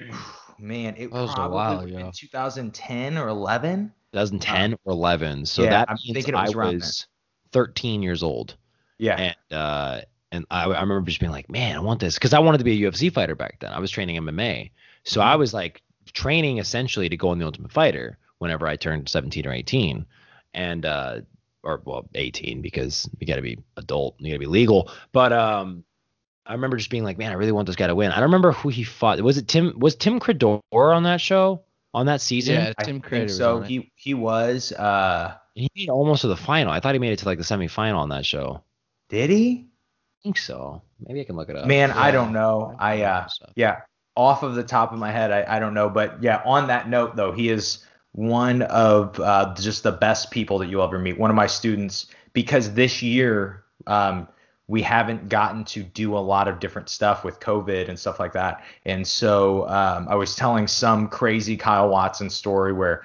Speaker 2: Man, it
Speaker 3: That was a
Speaker 2: probably
Speaker 3: while
Speaker 2: would've
Speaker 3: ago.
Speaker 2: 2010 or 11.
Speaker 1: 2010 or 11. So
Speaker 2: yeah,
Speaker 1: that
Speaker 2: I'm
Speaker 1: means
Speaker 2: thinking it
Speaker 1: I
Speaker 2: was around
Speaker 1: was 13 years old.
Speaker 2: Yeah.
Speaker 1: and uh and I, I remember just being like man i want this because i wanted to be a ufc fighter back then i was training mma so i was like training essentially to go in the ultimate fighter whenever i turned 17 or 18 and uh or well 18 because you got to be adult you got to be legal but um i remember just being like man i really want this guy to win i don't remember who he fought was it tim was tim credeur on that show on that season
Speaker 3: Yeah, Tim
Speaker 2: think
Speaker 3: Credeur was
Speaker 2: so.
Speaker 3: on it.
Speaker 2: He he was. Uh,
Speaker 1: he made almost to the final i thought he made it to like the semifinal on that show
Speaker 2: did he?
Speaker 1: i think so maybe i can look it up
Speaker 2: Man, I don't know. I uh, yeah, off of the top of my head, I, I don't know. But yeah, on that note though, he is one of uh, just the best people that you'll ever meet. One of my students, because this year um, we haven't gotten to do a lot of different stuff with COVID and stuff like that. And so um, I was telling some crazy Kyle Watson story where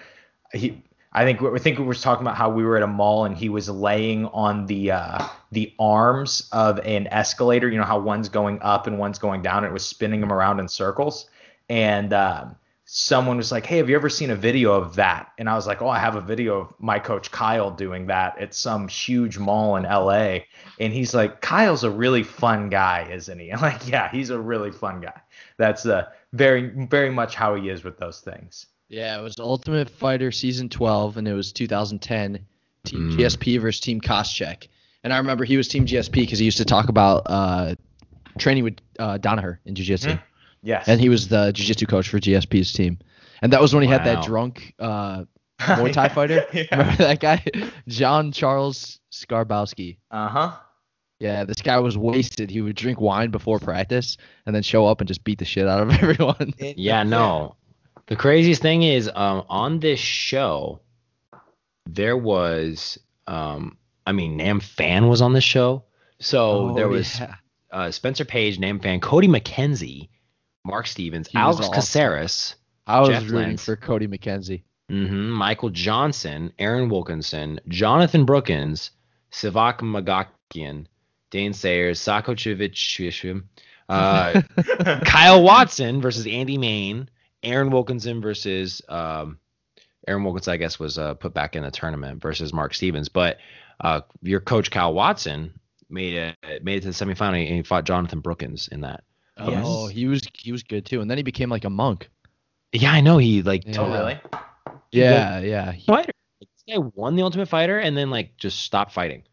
Speaker 2: he. I think I think we were talking about how we were at a mall and he was laying on the uh, the arms of an escalator. You know how one's going up and one's going down. It was spinning him around in circles. And um, someone was like, "Hey, have you ever seen a video of that?" And I was like, "Oh, I have a video of my coach Kyle doing that at some huge mall in LA." And he's like, "Kyle's a really fun guy, isn't he?" I'm like, "Yeah, he's a really fun guy." That's uh, very very much how he is with those things.
Speaker 3: Yeah, it was Ultimate Fighter season 12, and it was 2010. Team
Speaker 1: Mm.
Speaker 3: GSP versus Team Koscheck. And I remember he was Team GSP because he used to talk about uh, training with uh, Danaher in Jiu Jitsu.
Speaker 2: Mhm. Yes.
Speaker 3: And he was the Jiu Jitsu coach for GSP's team. And that was when he had that drunk uh, Muay Thai fighter.
Speaker 2: yeah.
Speaker 3: Remember that guy? John Charles Skarbowski.
Speaker 2: Uh huh.
Speaker 3: Yeah, this guy was wasted. He would drink wine before practice and then show up and just beat the shit out of everyone.
Speaker 1: Yeah, no. The craziest thing is, um, on this show, there was, um, I mean, Nam Phan was on this show. So there was
Speaker 3: Oh, yeah.
Speaker 1: uh, Spencer Paige, Nam Phan, Cody McKenzie, Mark Stevens,
Speaker 3: He was
Speaker 1: Alex
Speaker 3: awesome.
Speaker 1: Caceres,
Speaker 3: I was
Speaker 1: Jeff
Speaker 3: rooting
Speaker 1: Lenz.
Speaker 3: for Cody McKenzie.
Speaker 1: mhm, Michael Johnson, Aaron Wilkinson, Jonathan Brookins, Sevak Magakian, Dane Sayers, Sakochevich, uh, Kyle Watson versus Andy Main, Aaron Wilkinson versus um, Aaron Wilkinson, I guess, was uh, put back in the tournament versus Mark Stevens. But uh, your coach Kyle Watson made it made it to the semifinal and he fought Jonathan Brookins in that.
Speaker 2: Oh, yes.
Speaker 3: Oh, he was he was good too. And then he became like a monk.
Speaker 1: Yeah, I know he like
Speaker 3: Yeah.
Speaker 2: Oh really?
Speaker 3: Yeah, yeah. He,
Speaker 1: fighter. This guy won the Ultimate Fighter and then like just stopped fighting.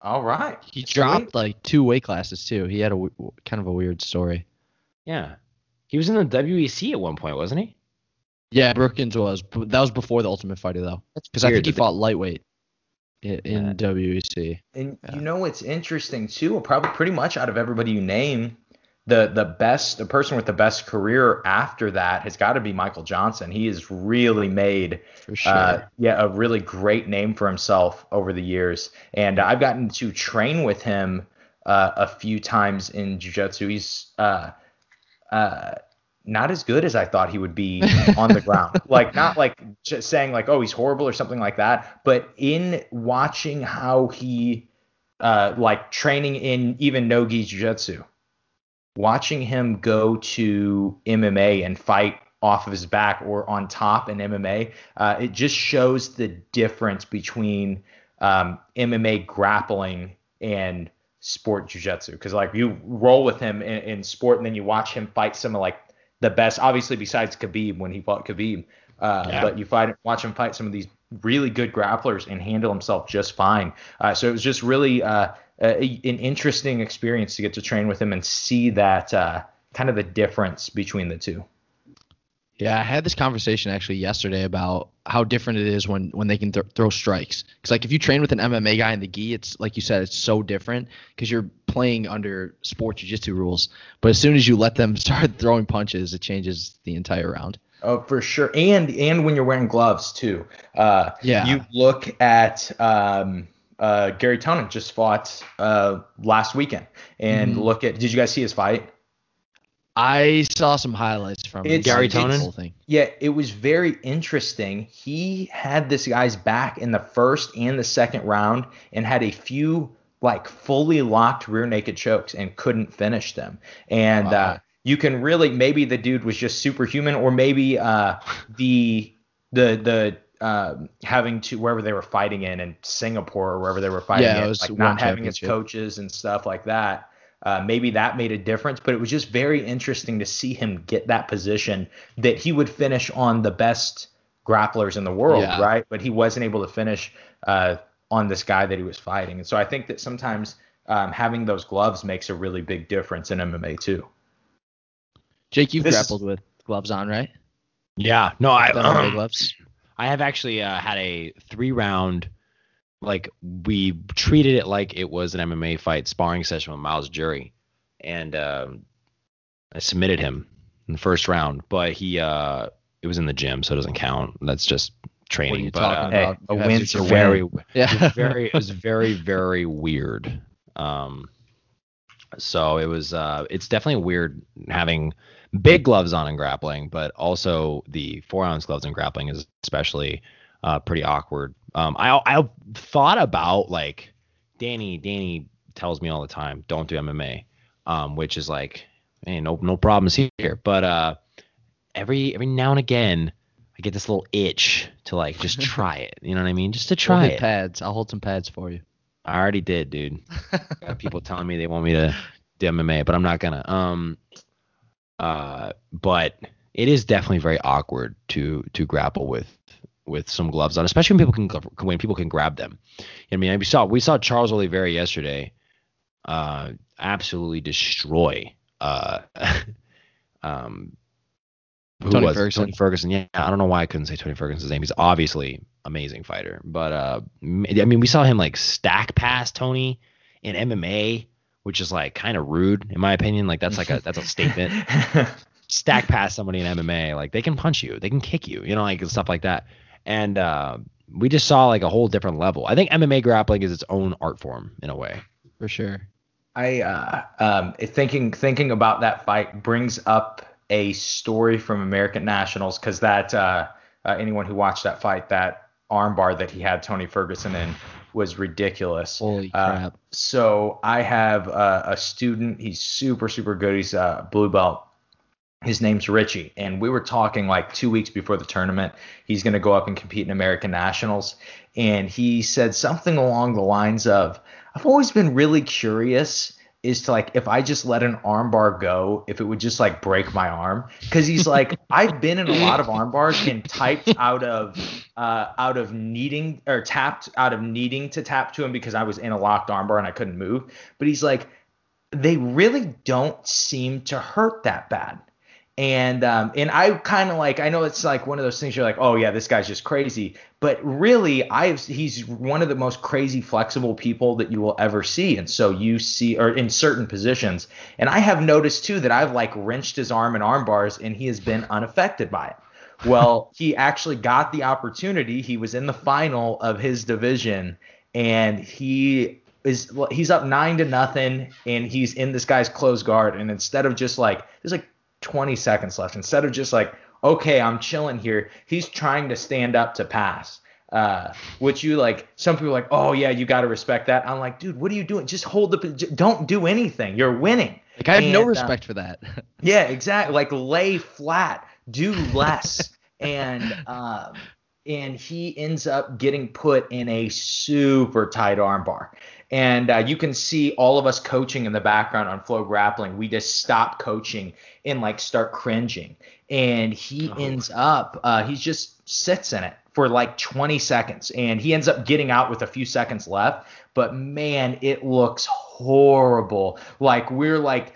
Speaker 2: All right.
Speaker 3: he
Speaker 2: Sweet.
Speaker 3: dropped like two weight classes too. He had a kind of a weird story.
Speaker 1: Yeah, he was in the WEC at one point, wasn't he?
Speaker 3: Yeah, Brookins was. but That was before the Ultimate Fighter though,
Speaker 1: That's
Speaker 3: because I think he
Speaker 1: they-
Speaker 3: fought lightweight in, in
Speaker 1: Yeah.
Speaker 3: WEC.
Speaker 2: And
Speaker 3: Yeah.
Speaker 2: you know what's interesting too? Probably pretty much out of everybody you name, the the best, the person with the best career after that has got to be Michael Johnson. He has really made,
Speaker 3: sure.
Speaker 2: uh, yeah, a really great name for himself over the years. And I've gotten to train with him uh, a few times in jiu-jitsu. He's uh, uh, not as good as I thought he would be on the ground. Like not like just saying like oh he's horrible or something like that, but in watching how he uh, like training in even no-gi jiu-jitsu, watching him go to MMA and fight off of his back or on top in MMA, uh, it just shows the difference between um, MMA grappling and sport jiu-jitsu. Because like you roll with him in, in sport and then you watch him fight some of like the best, obviously besides Khabib when he fought Khabib, uh,
Speaker 1: Yeah.
Speaker 2: but you fight watch him fight some of these really good grapplers and handle himself just fine. Uh, so it was just really uh, a, an interesting experience to get to train with him and see that uh, kind of the difference between the two.
Speaker 3: Yeah, I had this conversation actually yesterday about how different it is when when they can th- throw strikes. Because like if you train with an MMA guy in the gi, it's like you said, it's so different because you're playing under sport jiu-jitsu rules. But as soon as you let them start throwing punches, it changes the entire round.
Speaker 2: Oh, for sure. And and when you're wearing gloves too. Uh,
Speaker 3: Yeah.
Speaker 2: You look at um, uh, Garry Tonon just fought uh, last weekend, and
Speaker 3: Mhm.
Speaker 2: look at. Did you guys see his fight?
Speaker 3: I saw some highlights from
Speaker 2: It's-
Speaker 3: Garry
Speaker 1: Tonon?
Speaker 3: whole thing.
Speaker 2: Yeah, it was very interesting. He had this guy's back in the first and the second round and had a few like fully locked rear naked chokes and couldn't finish them. And
Speaker 3: Wow.
Speaker 2: uh, you can really maybe the dude was just superhuman or maybe uh, the the the um, having to wherever they were fighting in in Singapore or wherever they were fighting
Speaker 3: Yeah,
Speaker 2: in, like not having his coaches and stuff like that. Uh, maybe that made a difference, but it was just very interesting to see him get that position that he would finish on the best grapplers in the world,
Speaker 3: Yeah.
Speaker 2: right? But he wasn't able to finish uh, on this guy that he was fighting. And so I think that sometimes um, having those gloves makes a really big difference in MMA too.
Speaker 3: Jake, you've
Speaker 2: This is-
Speaker 3: grappled with gloves on, right?
Speaker 1: Yeah. No, I
Speaker 3: Done MMA
Speaker 1: um,
Speaker 3: gloves.
Speaker 1: I have actually uh, had a three round, like we treated it like it was an MMA fight sparring session with Myles Jury, and um, I submitted him in the first round, but he uh, it was in the gym, so it doesn't count. That's just
Speaker 3: What are
Speaker 1: training.
Speaker 3: you
Speaker 1: but
Speaker 3: talking
Speaker 1: uh,
Speaker 2: hey, a win's
Speaker 3: your
Speaker 2: a
Speaker 1: very,
Speaker 2: win.
Speaker 1: it
Speaker 3: Yeah.
Speaker 1: was very, it was very, very weird. Um, so it was, uh, it's definitely weird having big gloves on in grappling, but also the four ounce gloves in grappling is especially uh, pretty awkward. Um, I I thought about like Danny. Danny tells me all the time, don't do MMA, um, which is like, hey, no no problems here. But uh, every every now and again, I get this little itch to like just try it. You know what I mean? Just to try it.
Speaker 3: pads. I'll hold some pads for you.
Speaker 1: I already did, dude. Got people telling me they want me to do MMA, but I'm not gonna. Um, uh, but it is definitely very awkward to to grapple with with some gloves on, especially when people can when people can grab them. I mean, we saw we saw Charles Oliveira yesterday, uh, absolutely destroy. Uh, um, who
Speaker 3: Tony
Speaker 1: was?
Speaker 3: Ferguson.
Speaker 1: Tony Ferguson. Yeah, I don't know why I couldn't say Tony Ferguson's name. He's obviously amazing fighter, but uh, I mean, we saw him like stack past Tony in MMA, which is like kind of rude in my opinion. Like that's like a that's a statement. Stack past somebody in MMA, like they can punch you, they can kick you, you know, like stuff like that. And uh, we just saw like a whole different level. I think MMA grappling is its own art form in a way.
Speaker 3: For sure.
Speaker 2: I uh, um, thinking thinking about that fight brings up a story from American Nationals because that uh, uh, anyone who watched that fight, that armbar that he had Tony Ferguson in was ridiculous.
Speaker 3: Holy
Speaker 2: Uh,
Speaker 3: crap.
Speaker 2: So I have uh, a student. He's super super good. He's a blue belt. His name's Richie, and we were talking like two weeks before the tournament. He's going to go up and compete in American Nationals, and he said something along the lines of, "I've always been really curious." Is to like if I just let an armbar go, if it would just like break my arm, because he's like I've been in a lot of armbars and typed out of uh, out of needing or tapped out of needing to tap to him because I was in a locked armbar and I couldn't move. But he's like, they really don't seem to hurt that bad. And um, and I kind of like I know it's like one of those things you're like oh yeah this guy's just crazy but really I've he's one of the most crazy flexible people that you will ever see and so you see or in certain positions and I have noticed too that I've like wrenched his arm in arm bars and he has been unaffected by it well, he actually got the opportunity. He was in the final of his division, and he is he's up nine to nothing, and he's in this guy's close guard. And instead of just like there's like 20 seconds left, instead of just like okay, I'm chilling here, he's trying to stand up to pass. Uh, which you like, some people are like, oh yeah, you got to respect that. I'm like, dude, what are you doing? Just hold the, don't do anything. You're winning.
Speaker 3: Like I have no
Speaker 2: And, uh,
Speaker 3: respect for that.
Speaker 2: Yeah, exactly. Like lay flat, do less, and um, and he ends up getting put in a super tight armbar. And uh, you can see all of us coaching in the background on Flow Grappling. We just stop coaching and like start cringing. And he
Speaker 1: Oh.
Speaker 2: ends up, uh, he just sits in it for like 20 seconds, and he ends up getting out with a few seconds left. But man, it looks horrible. Like we're like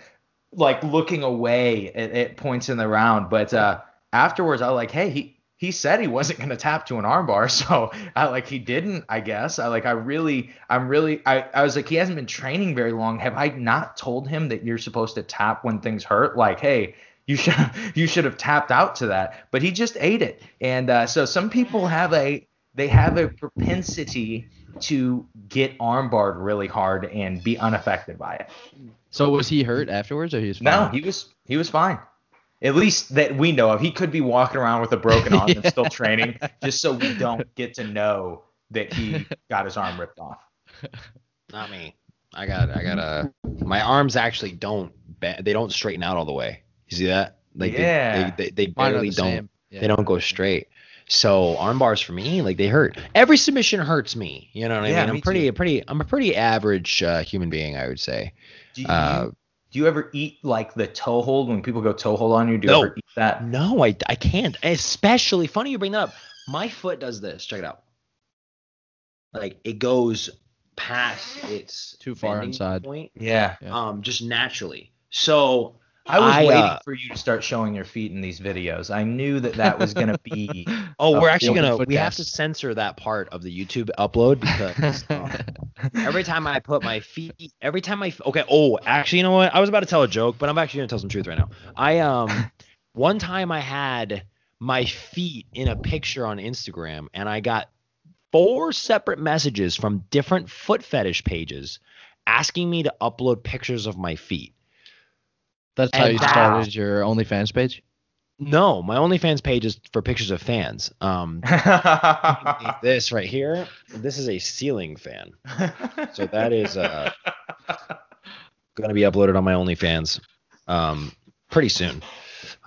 Speaker 2: like looking away at, at points in the round. But uh, afterwards, I was like, hey, he he said he wasn't going to tap to an armbar, so I like he didn't. I guess I like I really I'm really I I was like he hasn't been training very long. Have I not told him that you're supposed to tap when things hurt? Like hey. You should you should have tapped out to that, but he just ate it, and uh, so some people have a they have a propensity to get armbarred really hard and be unaffected by it.
Speaker 3: So was he hurt afterwards, or he was fine?
Speaker 2: No, he was he was fine. At least that we know of. He could be walking around with a broken arm and still training, just so we don't get to know that he got his arm ripped off.
Speaker 1: Not me. I got I got a my arms actually don't they don't straighten out all the way. You see that? Like they-
Speaker 2: Yeah.
Speaker 1: they, they, they
Speaker 3: Mine are
Speaker 1: barely
Speaker 3: the
Speaker 1: don't.
Speaker 3: Yeah.
Speaker 1: they don't go straight. So arm bars for me, like they hurt. Every submission hurts me. You know what I
Speaker 2: Yeah,
Speaker 1: mean? I'm pretty
Speaker 2: too.
Speaker 1: pretty I'm a pretty average uh, human being, I would say.
Speaker 2: Do you,
Speaker 1: Uh,
Speaker 2: do you ever eat like the toe hold when people go toe hold on you? Do you
Speaker 1: No.
Speaker 2: ever eat that?
Speaker 1: No, I, I can't. Especially funny you bring that up. My foot does this. Check it out. Like it goes past its
Speaker 3: Too far inside.
Speaker 1: point,
Speaker 2: Yeah.
Speaker 3: Yeah.
Speaker 1: um, just naturally. So
Speaker 2: I was
Speaker 1: I,
Speaker 2: waiting
Speaker 1: uh,
Speaker 2: for you to start showing your feet in these videos. I knew that that was gonna be.
Speaker 1: Oh,
Speaker 2: Uh,
Speaker 1: we're actually gonna
Speaker 3: foot
Speaker 1: we have to censor that part of the YouTube upload because um, every time I put my feet, every time I okay, oh, actually, you know what? I was about to tell a joke, but I'm actually gonna tell some truth right now. I um, one time I had my feet in a picture on Instagram, and I got four separate messages from different foot fetish pages asking me to upload pictures of my feet.
Speaker 3: That's how
Speaker 1: And
Speaker 3: you
Speaker 1: that-
Speaker 3: started your OnlyFans page.
Speaker 1: No, my OnlyFans page is for pictures of fans. Um, this right here, this is a ceiling fan. So that is uh, going to be uploaded on my OnlyFans um, pretty soon.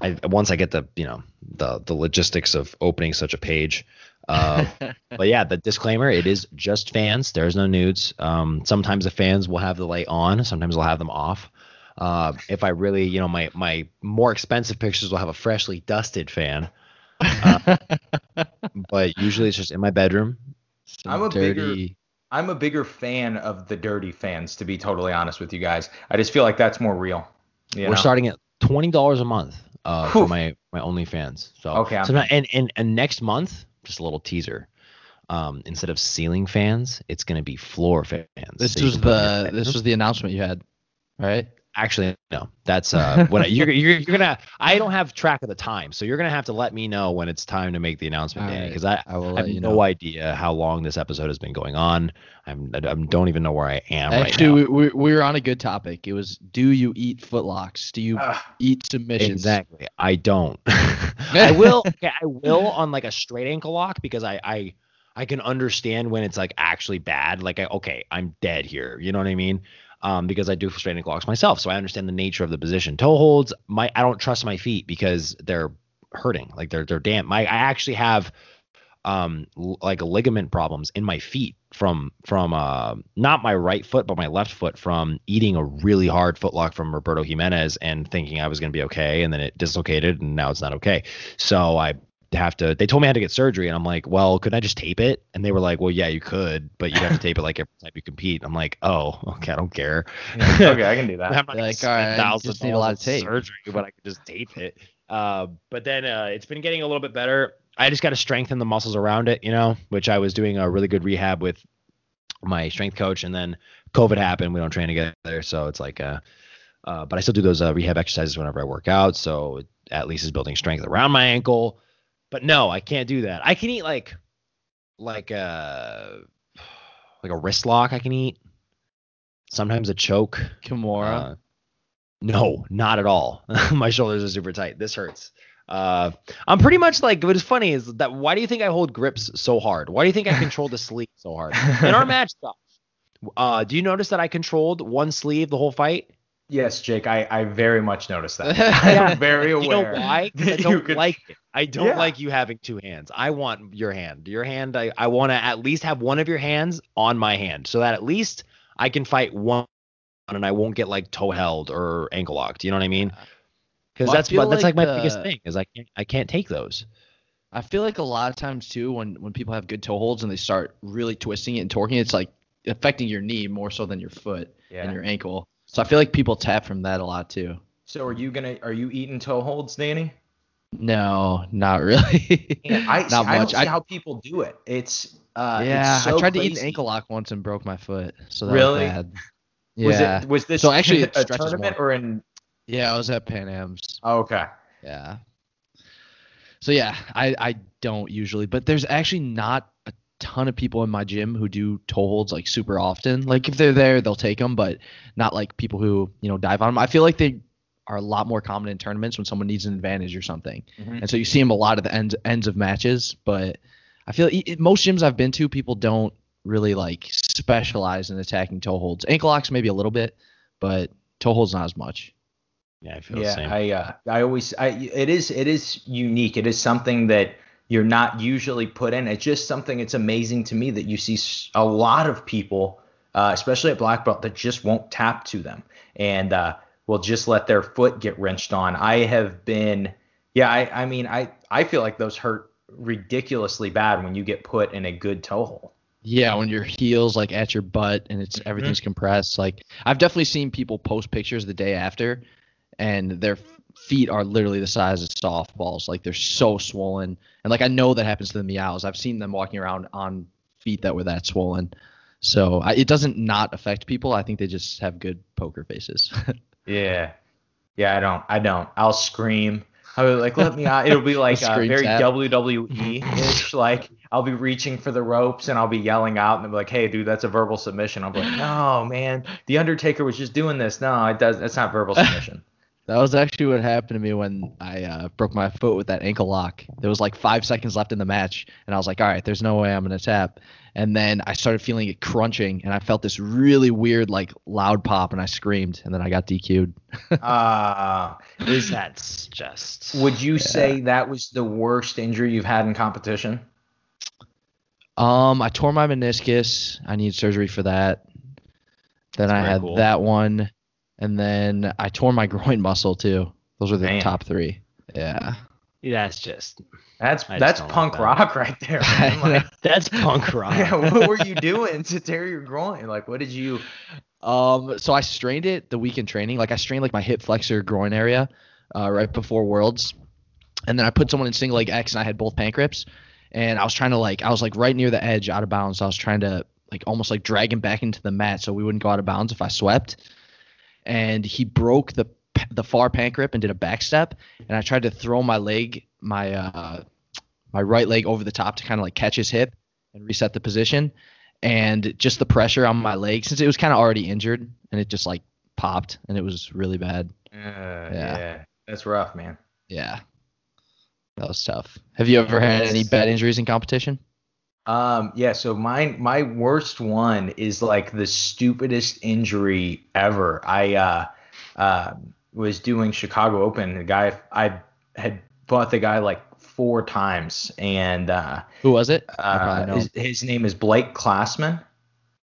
Speaker 1: I once I get the you know the the logistics of opening such a page. Uh, but yeah, the disclaimer: it is just fans. There's no nudes. Um, sometimes the fans will have the light on. Sometimes they'll have them off. Uh, if I really, you know, my my more expensive pictures will have a freshly dusted fan. Uh, but usually it's just in my bedroom.
Speaker 3: Some
Speaker 2: I'm a bigger- I'm a bigger fan of the dirty fans, to be totally honest with you guys. I just feel like that's more real. you
Speaker 1: We're
Speaker 2: know?
Speaker 1: starting at twenty dollars a month uh,
Speaker 2: Whew.
Speaker 1: for my my OnlyFans. So
Speaker 2: Okay,
Speaker 1: so now- and, and and next month, just a little teaser. Um, instead of ceiling fans, it's gonna be floor fans.
Speaker 3: This
Speaker 1: So
Speaker 3: was
Speaker 1: can put in your
Speaker 3: the this was the announcement you had, right?
Speaker 1: Actually no. That's uh what I, you're, you're you're gonna. I don't have track of the time, so you're gonna have to let me know when it's time to make the announcement, Danny,
Speaker 3: Alright,
Speaker 1: because I.
Speaker 3: I will
Speaker 1: I have no
Speaker 3: know.
Speaker 1: idea how long this episode has been going on. I'm I don't even know where I am
Speaker 3: Actually,
Speaker 1: right now.
Speaker 3: we, we, we were on a good topic. It was, do you eat footlocks? Do you
Speaker 2: Ugh.
Speaker 3: eat submissions?
Speaker 1: Exactly. I don't. I will. Okay, I will on like a straight ankle lock because I I I can understand when it's like actually bad. Like I okay, I'm dead here. You know what I mean? Um, because I do straight ankle locks myself, so I understand the nature of the position. Toe holds, my I don't trust my feet because they're hurting. Like they're they're damp. My I actually have um l- like ligament problems in my feet from from uh not my right foot but my left foot from eating a really hard footlock from Roberto Jimenez and thinking I was going to be okay and then it dislocated and now it's not okay. So I have to they told me I had to get surgery and I'm like, "Well, could I just tape it?" And they were like, "Well, yeah, you could, but you have to tape it like every time you compete." I'm like, "Oh, okay, I don't care."
Speaker 2: Yeah, okay, I can do that.
Speaker 1: I'm not gonna
Speaker 3: Like, alright,
Speaker 1: thousands
Speaker 3: just
Speaker 1: of
Speaker 3: need a lot of tape.
Speaker 1: surgery, but I could just tape it. Uh, but then uh, it's been getting a little bit better. I just got to strengthen the muscles around it, you know, which I was doing a really good rehab with my strength coach, and then COVID happened. We don't train together, so it's like, uh, uh, but I still do those uh, rehab exercises whenever I work out. So at least is building strength around my ankle. But no, I can't do that. I can eat like, like a, like a wrist lock. I can eat. Sometimes a choke.
Speaker 3: Kimura.
Speaker 1: Uh, no, not at all. My shoulders are super tight. This hurts. Uh, I'm pretty much like what is funny is that why do you think I hold grips so hard? Why do you think I control the sleeve so hard? In our match stuff, uh, do you notice that I controlled one sleeve the whole fight?
Speaker 2: Yes, Jake, I, I very much noticed that.
Speaker 3: Yeah.
Speaker 2: I'm very aware.
Speaker 1: You know why? 'Cause I
Speaker 2: you
Speaker 1: don't
Speaker 2: could-
Speaker 1: like it. I don't
Speaker 2: Yeah.
Speaker 1: like you having two hands. I want your hand. Your hand. I, I want to at least have one of your hands on my hand, so that at least I can fight one, and I won't get like toe held or ankle locked. You know what I mean? Because
Speaker 3: Well,
Speaker 1: that's that's like,
Speaker 3: like
Speaker 1: my biggest
Speaker 3: uh,
Speaker 1: thing is I can't I can't take those.
Speaker 3: I feel like a lot of times too, when when people have good toe holds and they start really twisting it and torquing, it, it's like affecting your knee more so than your foot
Speaker 2: Yeah.
Speaker 3: and your ankle. So I feel like people tap from that a lot too.
Speaker 2: So are you gonna are you eating toe holds, Danny?
Speaker 3: No, not really.
Speaker 2: I,
Speaker 3: not
Speaker 2: I
Speaker 3: much.
Speaker 2: see
Speaker 3: I,
Speaker 2: how people do it. It's uh
Speaker 3: yeah,
Speaker 2: it's so
Speaker 3: I tried to eat an ankle lock once and broke my foot. So that
Speaker 2: Really?
Speaker 3: was bad.
Speaker 2: Was
Speaker 3: Yeah.
Speaker 2: it was this
Speaker 3: So actually,
Speaker 2: a tournament
Speaker 3: more.
Speaker 2: or in
Speaker 3: yeah, I was at Pan Am's.
Speaker 2: oh, okay.
Speaker 3: Yeah. So yeah, I I don't usually, but there's actually not a ton of people in my gym who do toe holds like super often. Like if they're there, they'll take them, but not like people who you know dive on them. I feel like they are a lot more common in tournaments when someone needs an advantage or something,
Speaker 2: Mhm.
Speaker 3: and so you see them a lot at the ends ends of matches. But I feel i- most gyms I've been to, people don't really like specialize in attacking toe holds. Ankle locks maybe a little bit, but toe holds not as much.
Speaker 1: Yeah, I feel the
Speaker 2: Yeah,
Speaker 1: same.
Speaker 2: I uh, I always I it is it is unique. It is something that you're not usually put in. It's just something. It's amazing to me that you see a lot of people, uh, especially at black belt, that just won't tap to them and uh, will just let their foot get wrenched on. I have been, yeah. I I mean I I feel like those hurt ridiculously bad when you get put in a good toe hole.
Speaker 3: Yeah, when your heels like at your butt and it's everything's compressed. Like I've definitely seen people post pictures the day after, and their feet are literally the size of softballs. Like they're so swollen, and like I know that happens to the Miyaos. I've seen them walking around on feet that were that swollen. So I, it doesn't not affect people. I think they just have good poker faces.
Speaker 2: Yeah. Yeah, I don't. I don't. I'll scream. I'll be like, let me out. It'll be like uh, very
Speaker 3: tap.
Speaker 2: WWE ish. Like, I'll be reaching for the ropes and I'll be yelling out and they'll be like, hey, dude, that's a verbal submission. I'll be like, no, man. The Undertaker was just doing this. No, it does. That's not verbal submission.
Speaker 3: That was actually what happened to me when I uh, broke my foot with that ankle lock. There was like five seconds left in the match, and I was like, all right, there's no way I'm going to tap. And then I started feeling it crunching, and I felt this really weird, like loud pop, and I screamed, and then I got DQ'd.
Speaker 2: Uh, is
Speaker 1: That's just.
Speaker 2: would you say that was the worst injury you've had in competition?
Speaker 3: Um, I tore my meniscus. I need surgery for that. Then
Speaker 1: That's
Speaker 3: I had
Speaker 1: cool.
Speaker 3: that one, and then I tore my groin muscle too. Those are the
Speaker 2: Man.
Speaker 3: top three. Yeah.
Speaker 1: That's just.
Speaker 2: That's
Speaker 1: I just
Speaker 2: that's
Speaker 1: don't like
Speaker 2: punk
Speaker 1: that.
Speaker 2: rock right there. Like,
Speaker 1: That's punk rock.
Speaker 2: yeah, what were you doing to tear your groin? Like, what did you?
Speaker 3: Um, so I strained it the week in training. Like I strained like my hip flexor groin area, uh, right before Worlds, and then I put someone in single leg X and I had both pant grips, and I was trying to like I was like right near the edge out of bounds. So I was trying to like almost like drag him back into the mat so we wouldn't go out of bounds if I swept, and he broke the the far pant grip and did a back step, and I tried to throw my leg my uh my right leg over the top to kind of like catch his hip and reset the position and just the pressure on my leg since it was kind of already injured and it just like popped and it was really bad.
Speaker 2: Uh, yeah. that's rough, man.
Speaker 3: Yeah. That was tough. Have you ever had any bad injuries in competition?
Speaker 2: Um, yeah, so mine my worst one is like the stupidest injury ever. I uh uh was doing Chicago Open. The guy I had fought the guy like four times and uh,
Speaker 3: Who was it?
Speaker 2: Uh his, his name is Blake Classman.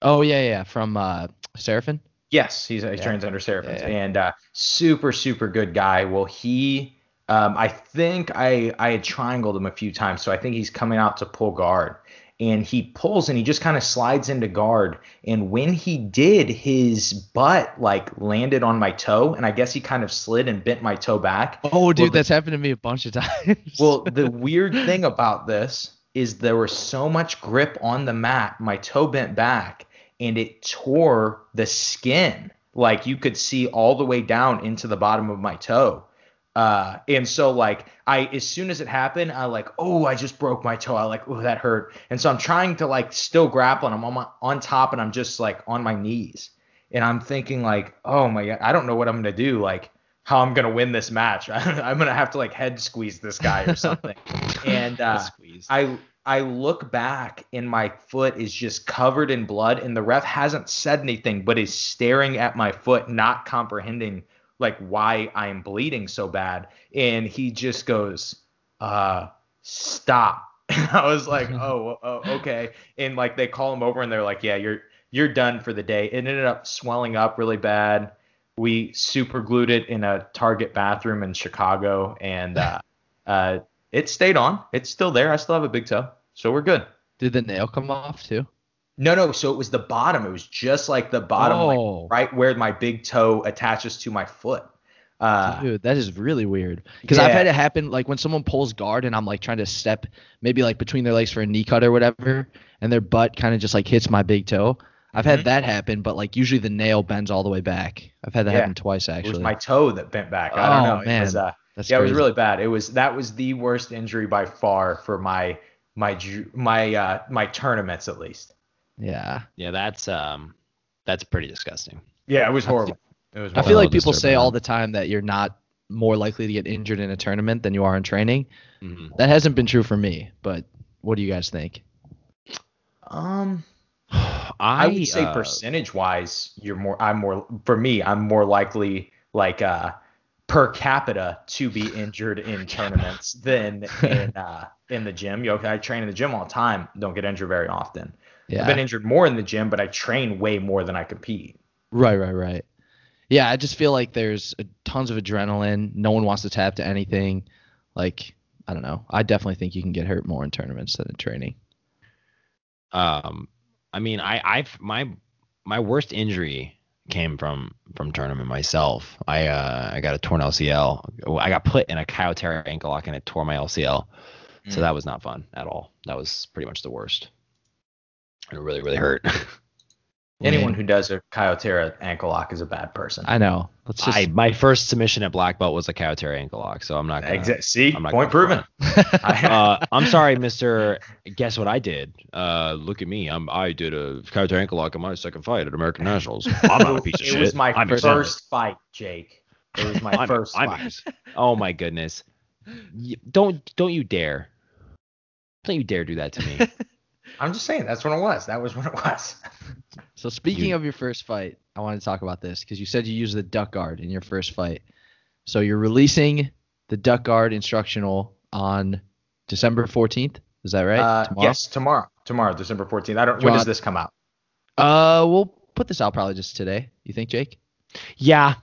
Speaker 3: Oh yeah, yeah, from uh Seraphin.
Speaker 2: Yes, he's he
Speaker 3: Yeah.
Speaker 2: trains under Seraphins
Speaker 3: Yeah, yeah.
Speaker 2: and uh, super super good guy. Well, he um, I think I I had triangled him a few times, so I think he's coming out to pull guard, and he pulls and he just kind of slides into guard, and when he did, his butt like landed on my toe, and I guess he kind of slid and bent my toe back.
Speaker 3: Oh dude,
Speaker 2: Well, the-
Speaker 3: that's happened to me a bunch of times.
Speaker 2: Well, the weird thing about this is there was so much grip on the mat, my toe bent back, and it tore the skin. Like you could see all the way down into the bottom of my toe. Uh, and so like I, as soon as it happened, I like, oh, I just broke my toe. I like, oh, that hurt. And so I'm trying to like still grapple, and I'm on my on top, and I'm just like on my knees, and I'm thinking like, oh my god, I don't know what I'm gonna do. Like how I'm gonna win this match. I'm gonna have to like head squeeze this guy or something. and uh, I I look back and my foot is just covered in blood and the ref hasn't said anything but is staring at my foot not comprehending like why I am bleeding so bad and he just goes uh stop and I was like oh, oh okay and like they call him over and they're like yeah you're you're done for the day it ended up swelling up really bad we super glued it in a Target bathroom in Chicago and uh uh it stayed on. It's still there. I still have a big toe. So we're good.
Speaker 3: Did the nail come off too?
Speaker 2: No, no. So it was the bottom. It was just like the bottom, like,
Speaker 3: Oh.
Speaker 2: right where my big toe attaches to my foot. Uh,
Speaker 3: Dude, that is really weird. Because I've had it happen like when someone pulls guard and I'm like trying to step maybe like between their legs for a knee cut or whatever, and their butt kind of just like hits my big toe. I've had that happen, but like usually the nail bends all the way back. I've had that
Speaker 2: Yeah.
Speaker 3: happen twice actually.
Speaker 2: it was my toe that bent back. I don't
Speaker 3: Oh,
Speaker 2: know. It was,
Speaker 3: man.
Speaker 2: uh,
Speaker 3: That's
Speaker 2: yeah, it was really bad. It was that was the worst injury by far for my my my uh my tournaments at least.
Speaker 3: Yeah.
Speaker 1: Yeah, that's um, that's pretty disgusting.
Speaker 2: Yeah, it was horrible. It was
Speaker 3: I feel like people say all the time that you're not more likely to get injured in a tournament than you are in training.
Speaker 1: Mhm.
Speaker 3: That hasn't been true for me, but what do you guys think?
Speaker 2: um
Speaker 1: I,
Speaker 2: I would say
Speaker 1: uh,
Speaker 2: percentage wise, you're more. I'm more. For me, I'm more likely like uh per capita to be injured in tournaments than in uh in the gym. You know, I train in the gym all the time. Don't get injured very often.
Speaker 3: Yeah.
Speaker 2: I've been injured more in the gym, but I train way more than I compete.
Speaker 3: Right, right, right. Yeah, I just feel like there's uh tons of adrenaline. No one wants to tap to anything. Like, I don't know. I definitely think you can get hurt more in tournaments than in training.
Speaker 1: Um, I mean, I I've my my worst injury came from from tournament myself. I uh I got a torn LCL. I got put in a Kyotera ankle lock and it tore my LCL. So
Speaker 2: Mm.
Speaker 1: that was not fun at all. That was pretty much the worst. It really really hurt.
Speaker 2: Anyone who does a Kyotera ankle lock is a bad person.
Speaker 3: I know. Let's just.
Speaker 1: I my first submission at black belt was a Kyotera ankle lock, so I'm not gonna.
Speaker 2: Exa- See,
Speaker 1: I'm not
Speaker 2: point
Speaker 1: gonna
Speaker 2: proven.
Speaker 1: uh, I'm sorry, Mister. Guess what I did? Uh, look at me. I'm I did a Kyotera ankle lock in my second fight at American Nationals. I'm not a piece of
Speaker 2: it
Speaker 1: shit.
Speaker 2: was my
Speaker 1: I'm
Speaker 2: first
Speaker 1: exempt.
Speaker 2: fight, Jake. It was my
Speaker 1: I'm-
Speaker 2: first
Speaker 1: I'm
Speaker 2: fight.
Speaker 1: ex- Oh my goodness! Don't don't you dare! Don't you dare do that to me.
Speaker 2: I'm just saying that's when it was. That was when it was.
Speaker 3: so speaking
Speaker 1: You-
Speaker 3: of your first fight, I want to talk about this because you said you used the duck guard in your first fight. So you're releasing the duck guard instructional on December 14th. Is that right?
Speaker 2: Uh,
Speaker 3: Tomorrow?
Speaker 2: yes, tomorrow. Tomorrow, December 14th. I don't.
Speaker 3: Do you
Speaker 2: When does this come out?
Speaker 3: Uh, we'll put this out probably just today. You think, Jake?
Speaker 1: yeah,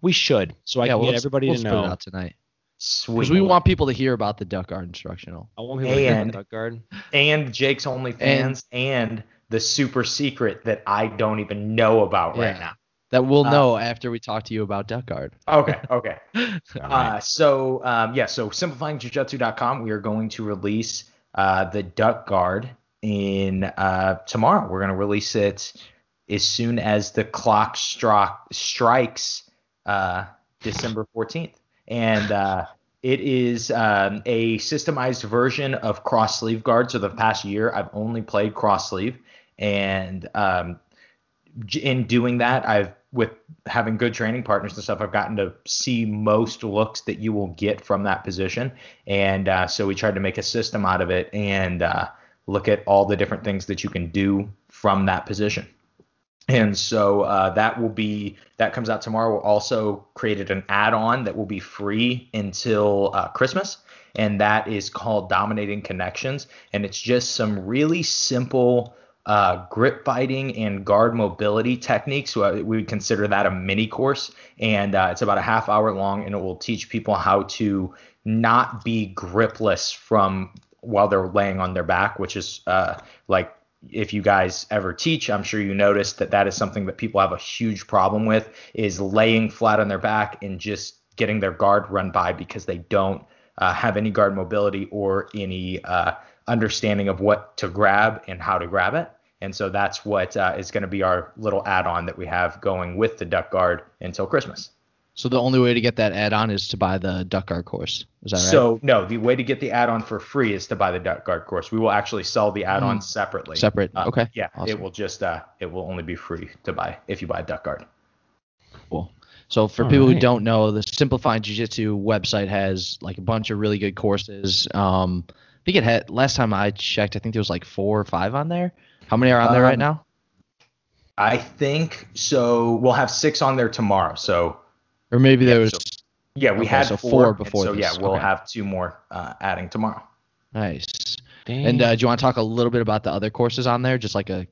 Speaker 1: we should. So I
Speaker 3: yeah,
Speaker 1: can
Speaker 3: well,
Speaker 1: get
Speaker 3: let's-
Speaker 1: everybody
Speaker 3: we'll
Speaker 1: to
Speaker 3: just put it
Speaker 1: know.
Speaker 3: out tonight
Speaker 2: Sweet.
Speaker 3: because we want people to hear about the duck guard instructional.
Speaker 1: I want people to hear
Speaker 2: And-
Speaker 1: about duck guard.
Speaker 2: and Jake's OnlyFans and, the super secret that I don't even know about right now.
Speaker 3: That we'll
Speaker 2: Uh,
Speaker 3: know after we talk to you about duck guard.
Speaker 2: Okay. Okay.
Speaker 1: All right.
Speaker 2: Uh, so um, yeah, so simplifyingjiujitsu.com, we are going to release uh, the duck guard in uh, tomorrow. We're going to release it as soon as the clock stro- strikes uh, December 14th, and uh, it is um, a systemized version of cross sleeve guard. So the past year, I've only played cross sleeve, and um, in doing that, I've with having good training partners and stuff, I've gotten to see most looks that you will get from that position. And uh, so we tried to make a system out of it and uh, look at all the different things that you can do from that position. And so uh, that will be that comes out tomorrow. We'll also created an add-on that will be free until uh, Christmas, and that is called Dominating Connections. And it's just some really simple uh, grip fighting and guard mobility techniques. So we would consider that a mini course, and uh, it's about a half hour long, and it will teach people how to not be gripless from while they're laying on their back, which is uh, like if you guys ever teach, I'm sure you noticed that that is something that people have a huge problem with is laying flat on their back and just getting their guard run by because they don't uh, have any guard mobility or any uh, understanding of what to grab and how to grab it. And so that's what uh, is going to be our little add-on that we have going with the duck guard until Christmas.
Speaker 3: So the only way to get that add-on is to buy the duck guard course. Is that right?
Speaker 2: So no, the way to get the add-on for free is to buy the duck guard course. We will actually sell the add-on
Speaker 3: Mm.
Speaker 2: separately.
Speaker 3: Separate.
Speaker 2: Uh,
Speaker 3: okay.
Speaker 2: Yeah,
Speaker 3: Awesome.
Speaker 2: it will just uh, it will only be free to buy if you buy a duck guard.
Speaker 3: Cool. So for
Speaker 1: All
Speaker 3: people who don't know, the Simplifying Jiu-Jitsu website has like a bunch of really good courses. Um, I think it had last time I checked, I think there was like four or five on there. How many are on there right
Speaker 2: Um,
Speaker 3: now?
Speaker 2: I think so. We'll have six on there tomorrow. So
Speaker 3: Or maybe there was
Speaker 2: so- yeah, we
Speaker 3: okay,
Speaker 2: had
Speaker 3: so
Speaker 2: four,
Speaker 3: four before
Speaker 2: So yeah, we'll
Speaker 3: Okay.
Speaker 2: have two more uh, adding tomorrow.
Speaker 3: nice. And uh, do you want to talk a little bit about the other courses on there? Just like a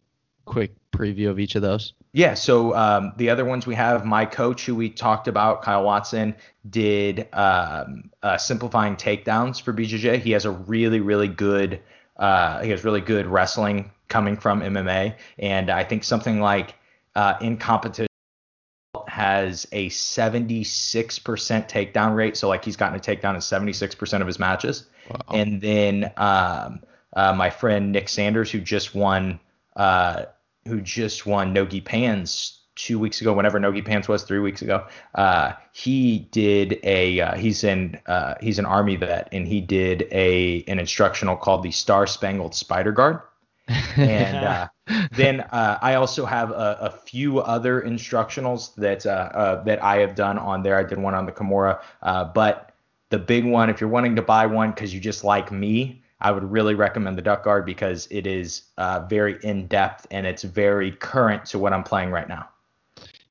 Speaker 3: quick preview of each of those.
Speaker 2: Yeah, so um, the other ones we have, my coach who we talked about, Kyle Watson, did um, uh, simplifying takedowns for BJJ. He has a really, really good, uh, he has really good wrestling coming from MMA, and I think something like uh, in competition has a 76% takedown rate. So like he's gotten a takedown in 76% of his matches.
Speaker 3: Wow.
Speaker 2: And then um, uh, my friend Nick Sanders, who just won, uh, who just won Nogi Pan's two weeks ago, whenever Nogi Pans was three weeks ago. Uh, he did a uh, he's in uh, he's an army vet and he did a an instructional called the Star Spangled Spider Guard. and uh, then uh, I also have a, a, few other instructionals that uh, uh, that I have done on there. I did one on the Kimura, uh, but the big one, if you're wanting to buy one because you just like me, I would really recommend the Duck Guard because it is uh, very in depth and it's very current to what I'm playing right now.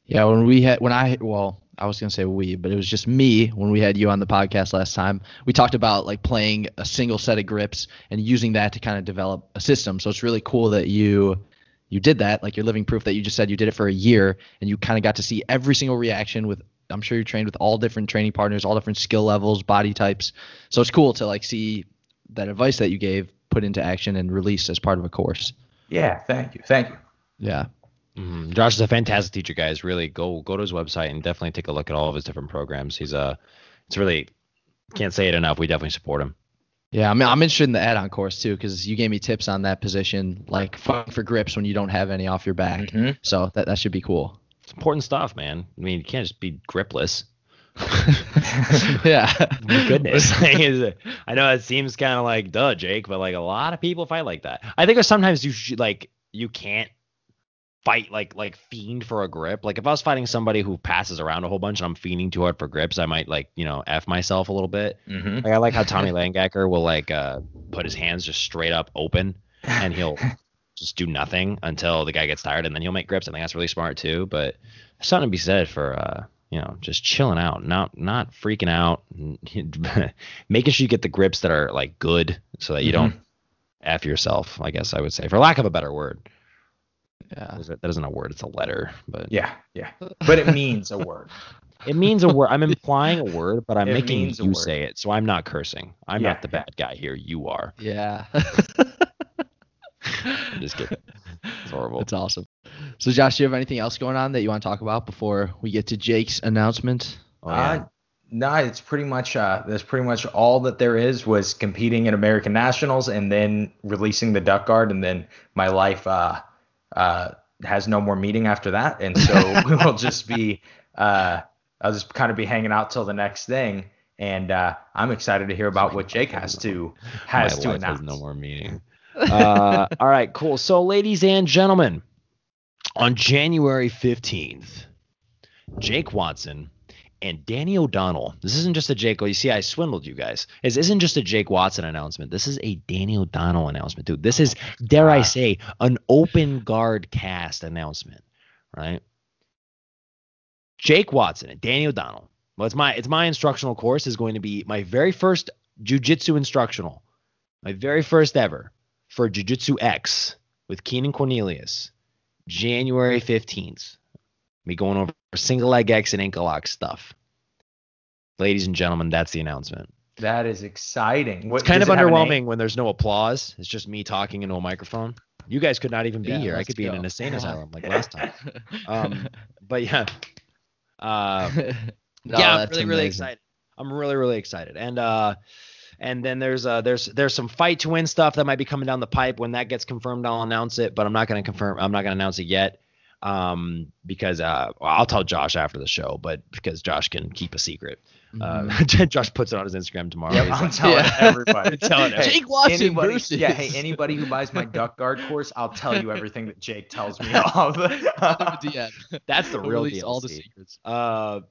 Speaker 3: Yeah, when we had when I well, I was gonna say we, but it was just me when we had you on the podcast last time. We talked about like playing a single set of grips and using that to kind of develop a system. So it's really cool that you you did that. Like you're living proof that you just said you did it for a year and you kind of got to see every single reaction with I'm sure you trained with all different training partners, all different skill levels, body types. So it's cool to like see that advice that you gave put into action and released as part of a course.
Speaker 2: Yeah, thank you. Thank you.
Speaker 3: Yeah.
Speaker 1: Mm-hmm. Josh is a fantastic teacher, guys. Really go go to his website and definitely take a look at all of his different programs. He's a uh, it's really can't say it enough. We definitely support him.
Speaker 3: Yeah, I mean, I'm interested in the add-on course too because you gave me tips on that position, like for grips when you don't have any off your back. Mm-hmm. So that that should be cool.
Speaker 1: It's important stuff, man. I mean, you can't just be gripless.
Speaker 3: yeah.
Speaker 1: My goodness. I know it seems kind of like duh, Jake, but like a lot of people fight like that. I think sometimes you should like you can't fight like like fiend for a grip. Like if I was fighting somebody who passes around a whole bunch and I'm fiending too hard for grips, I might like you know f myself a little bit. Mm-hmm. Like I like how Tommy Langaker will like uh put his hands just straight up open and he'll just do nothing until the guy gets tired and then he'll make grips. I think that's really smart too. But there's something to be said for uh you know just chilling out, not not freaking out, making sure you get the grips that are like good so that you mm-hmm. don't f yourself. I guess I would say for lack of a better word. Yeah. That isn't a word, it's a letter. But
Speaker 2: yeah, yeah. But it means a word.
Speaker 1: It means a word. I'm implying a word, but I'm it making you say it. So I'm not cursing. I'm yeah. not the bad guy here. You are.
Speaker 3: Yeah.
Speaker 1: I'm just kidding. It's horrible.
Speaker 3: It's awesome. So Josh, do you have anything else going on that you want to talk about before we get to Jake's announcement?
Speaker 2: Oh, yeah. Uh, no, it's pretty much uh, that's pretty much all that there is was competing in American Nationals and then releasing the Duck Guard and then my life uh, uh, has no more meeting after that, and so we will just be uh, I'll just kind of be hanging out till the next thing. And uh, I'm excited to hear about what Jake has to has
Speaker 1: My
Speaker 2: to
Speaker 1: life
Speaker 2: announce.
Speaker 1: Has no more meeting. Uh, all right, cool. So, ladies and gentlemen, on January 15th, Jake Watson and Danny O'Donnell. This isn't just a Jake. Oh, you see, I swindled you guys. This isn't just a Jake Watson announcement. This is a Danny O'Donnell announcement, dude. This is, oh dare I say, an open guard cast announcement, right? Jake Watson and Danny O'Donnell. Well, it's my it's my instructional course is going to be my very first jujitsu instructional, my very first ever for Jiu-Jitsu X with Keenan Cornelius, January 15th. Me going over single leg X and ankle lock stuff. Ladies and gentlemen, that's the announcement.
Speaker 2: That is exciting.
Speaker 1: What, it's kind of underwhelming when there's no applause. It's just me talking into a microphone. You guys could not even be yeah, here. I could be go. in an insane asylum like last time. Um, but yeah, uh, no, yeah, I'm really amazing. really excited. I'm really really excited, and uh, and then there's uh there's there's some fight to win stuff that might be coming down the pipe. When that gets confirmed, I'll announce it. But I'm not going to confirm. I'm not going to announce it yet um, because uh, well, I'll tell Josh after the show, but because Josh can keep a secret. Uh, mm-hmm. Uh, Josh puts it on his Instagram tomorrow.
Speaker 2: Yep, I'm like, telling yeah. everybody. telling
Speaker 3: hey, Jake Watson
Speaker 2: anybody,
Speaker 3: versus.
Speaker 2: Yeah, hey, anybody who buys my duck guard course, I'll tell you everything that Jake tells me of.
Speaker 1: That's the real deal.
Speaker 3: All the secrets.
Speaker 1: Uh,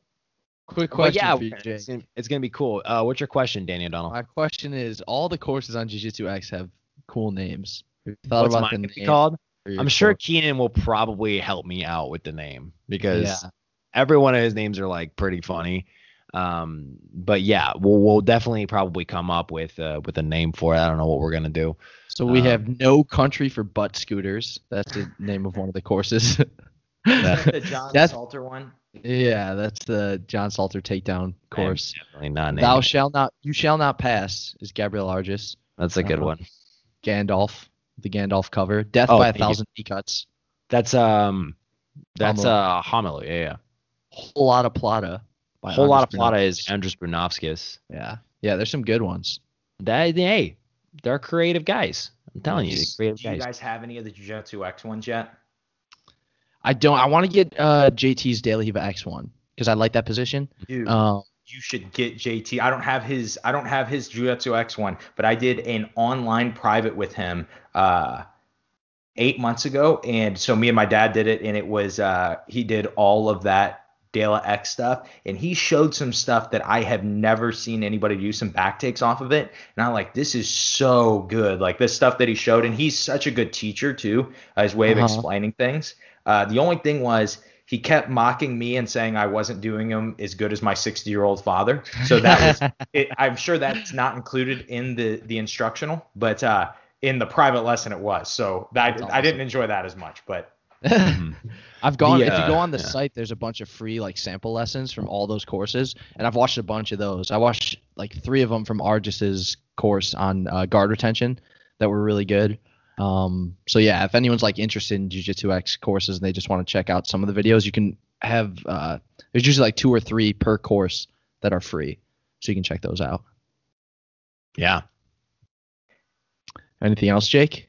Speaker 3: Quick question
Speaker 1: yeah,
Speaker 3: for you, Jake.
Speaker 1: It's gonna, it's gonna, be cool. Uh, what's your question, Danny O'Donnell?
Speaker 3: My question is: All the courses on Jiu-Jitsu X have cool names. Have you thought
Speaker 1: what's
Speaker 3: about the
Speaker 1: name called? I'm sure course? Keenan will probably help me out with the name because yeah. every one of his names are like pretty funny. Um, but yeah, we'll we'll definitely probably come up with uh, with a name for it. I don't know what we're gonna do.
Speaker 3: So we um, have no country for butt scooters. That's the name of one of the courses.
Speaker 2: that's the John that's, Salter one.
Speaker 3: Yeah, that's the John Salter takedown course.
Speaker 1: definitely not.
Speaker 3: Thou shall not, you shall not pass is Gabriel Arges.
Speaker 1: That's a good uh, one.
Speaker 3: Gandalf, the Gandalf cover. Death oh, by a thousand knee cuts.
Speaker 1: That's um, that's Homily. uh homily. Yeah, yeah.
Speaker 3: Whole lot of plata.
Speaker 1: Whole lot of plata is Andris Brunovskis.
Speaker 3: Yeah, yeah. There's some good ones.
Speaker 1: That hey, they're creative guys. I'm telling you, creative
Speaker 2: Do you guys have any of the Jiu-Jitsu X ones yet?
Speaker 3: I don't. I want to get uh, JT's De La X one because I like that position.
Speaker 2: Dude,
Speaker 3: Um,
Speaker 2: you should get JT. I don't have his I don't have his Jiu-Jitsu X one, but I did an online private with him uh eight months ago. And so me and my dad did it and it was uh he did all of that De La X stuff and he showed some stuff that I have never seen anybody do some back takes off of it. And I'm like, this is so good. Like this stuff that he showed, and he's such a good teacher too, uh, his way of
Speaker 3: Uh-huh.
Speaker 2: explaining things. Uh the only thing was he kept mocking me and saying I wasn't doing him as good as my 60 year old father. So that was, it, I'm sure that's not included in the the instructional, but uh, in the private lesson it was. So that
Speaker 3: That's
Speaker 2: I didn't enjoy that as much, but
Speaker 3: I've gone.
Speaker 1: The,
Speaker 3: if you go
Speaker 1: uh,
Speaker 3: on the
Speaker 1: yeah.
Speaker 3: site, there's a bunch of free like sample lessons from all those courses, and I've watched a bunch of those. I watched like three of them from Arges's course on uh, guard retention that were really good. Um, so yeah, if anyone's like interested in Jiu-Jitsu X courses and they just want to check out some of the videos, you can have. Uh, there's usually like two or three per course that are free, so you can check those out.
Speaker 1: Yeah.
Speaker 3: Anything else, Jake?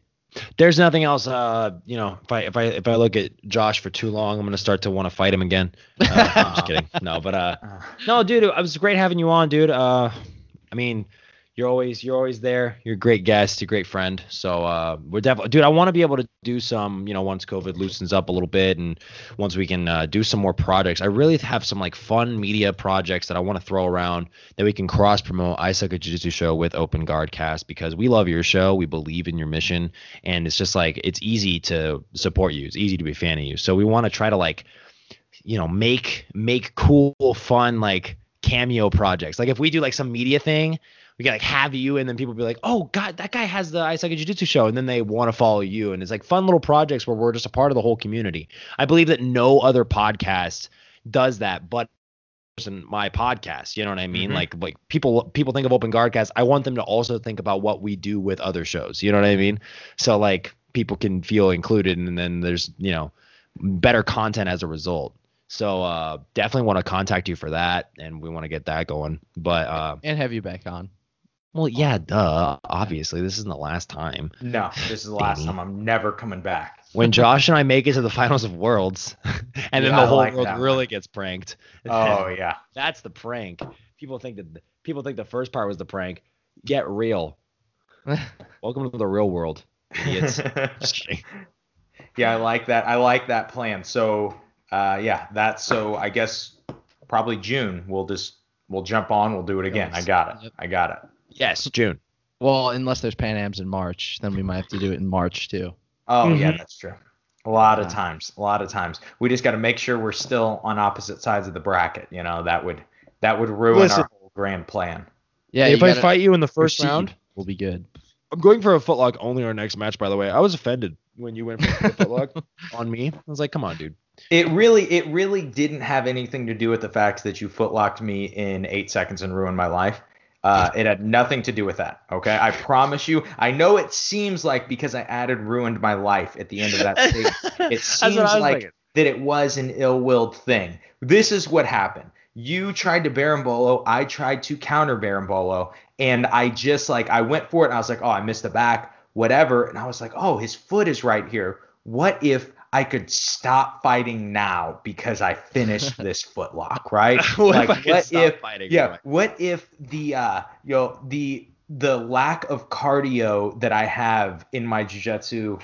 Speaker 1: There's nothing else. Uh, you know, if I if I if I look at Josh for too long, I'm gonna start to want to fight him again. Uh, I'm just kidding. No, but uh,
Speaker 2: uh,
Speaker 1: no, dude, it was great having you on, dude. Uh, I mean, you're always you're always there. You're a great guest, a great friend. So uh, we're definitely, dude. I want to be able to do some, you know, once COVID loosens up a little bit, and once we can uh, do some more projects. I really have some like fun media projects that I want to throw around that we can cross promote. I Suck at Jiu Jitsu show with Open Guard Cast because we love your show, we believe in your mission, and it's just like it's easy to support you. It's easy to be a fan of you. So we want to try to like you know make make cool fun like cameo projects like if we do like some media thing we can like have you and then people be like oh god that guy has the i jiu-jitsu show and then they want to follow you and it's like fun little projects where we're just a part of the whole community i believe that no other podcast does that but in my podcast you know what i mean
Speaker 2: Mhm.
Speaker 1: like like people people think of open guardcast i want them to also think about what we do with other shows you know what i mean so like people can feel included and then there's you know better content as a result so uh, definitely want to contact you for that, and we want to get that going. But uh,
Speaker 3: And have you back on?
Speaker 1: Well, yeah, duh. Obviously, this isn't the last time.
Speaker 2: no, this is the last time I'm never coming back.
Speaker 1: When Josh and I make it to the finals of Worlds, and then
Speaker 2: Yeah,
Speaker 1: the whole
Speaker 2: like
Speaker 1: world really
Speaker 2: one.
Speaker 1: gets pranked.
Speaker 2: Oh yeah.
Speaker 1: that's the prank. People think that people think the first part was the prank. Get real. Welcome to the real world, idiots. Just kidding.
Speaker 2: yeah, I like that. I like that plan. So, uh, yeah, that's so. I guess probably June. We'll just we'll jump on. We'll do it again. I got it. I got it.
Speaker 1: Yes, June.
Speaker 3: well, unless there's Pan Am's in March, then we might have to do it in March too.
Speaker 2: Oh yeah,
Speaker 1: Mhm.
Speaker 2: that's true. A lot of times. A lot of times. We just got to make sure we're still on opposite sides of the bracket. You know, that would that would ruin
Speaker 1: Listen.
Speaker 2: our whole grand plan.
Speaker 3: Yeah,
Speaker 1: if I
Speaker 3: gotta-
Speaker 1: fight you in the first
Speaker 3: seed
Speaker 1: round,
Speaker 3: will be good.
Speaker 1: I'm going for a footlock only our next match. By the way, I was offended when you went for a footlock on me. I was like, come on, dude.
Speaker 2: It really, it really didn't have anything to do with the fact that you footlocked me in eight seconds and ruined my life. Uh, it had nothing to do with that. Okay, I promise you. I know it seems like because I added ruined my life at the end of that statement, it seems like
Speaker 1: thinking.
Speaker 2: that it was an ill-willed thing. This is what happened. You tried to berimbolo, I tried to counter berimbolo, and I just like I went for it and I was like, oh, I missed the back, whatever. And I was like, oh, his foot is right here. What if I could stop fighting now because I finished this footlock, right?
Speaker 1: What
Speaker 2: like
Speaker 1: if I could
Speaker 2: what
Speaker 1: stop
Speaker 2: if
Speaker 1: fighting?
Speaker 2: yeah,
Speaker 1: Right.
Speaker 2: what if the uh you know the the lack of cardio that I have in my jiu-jitsu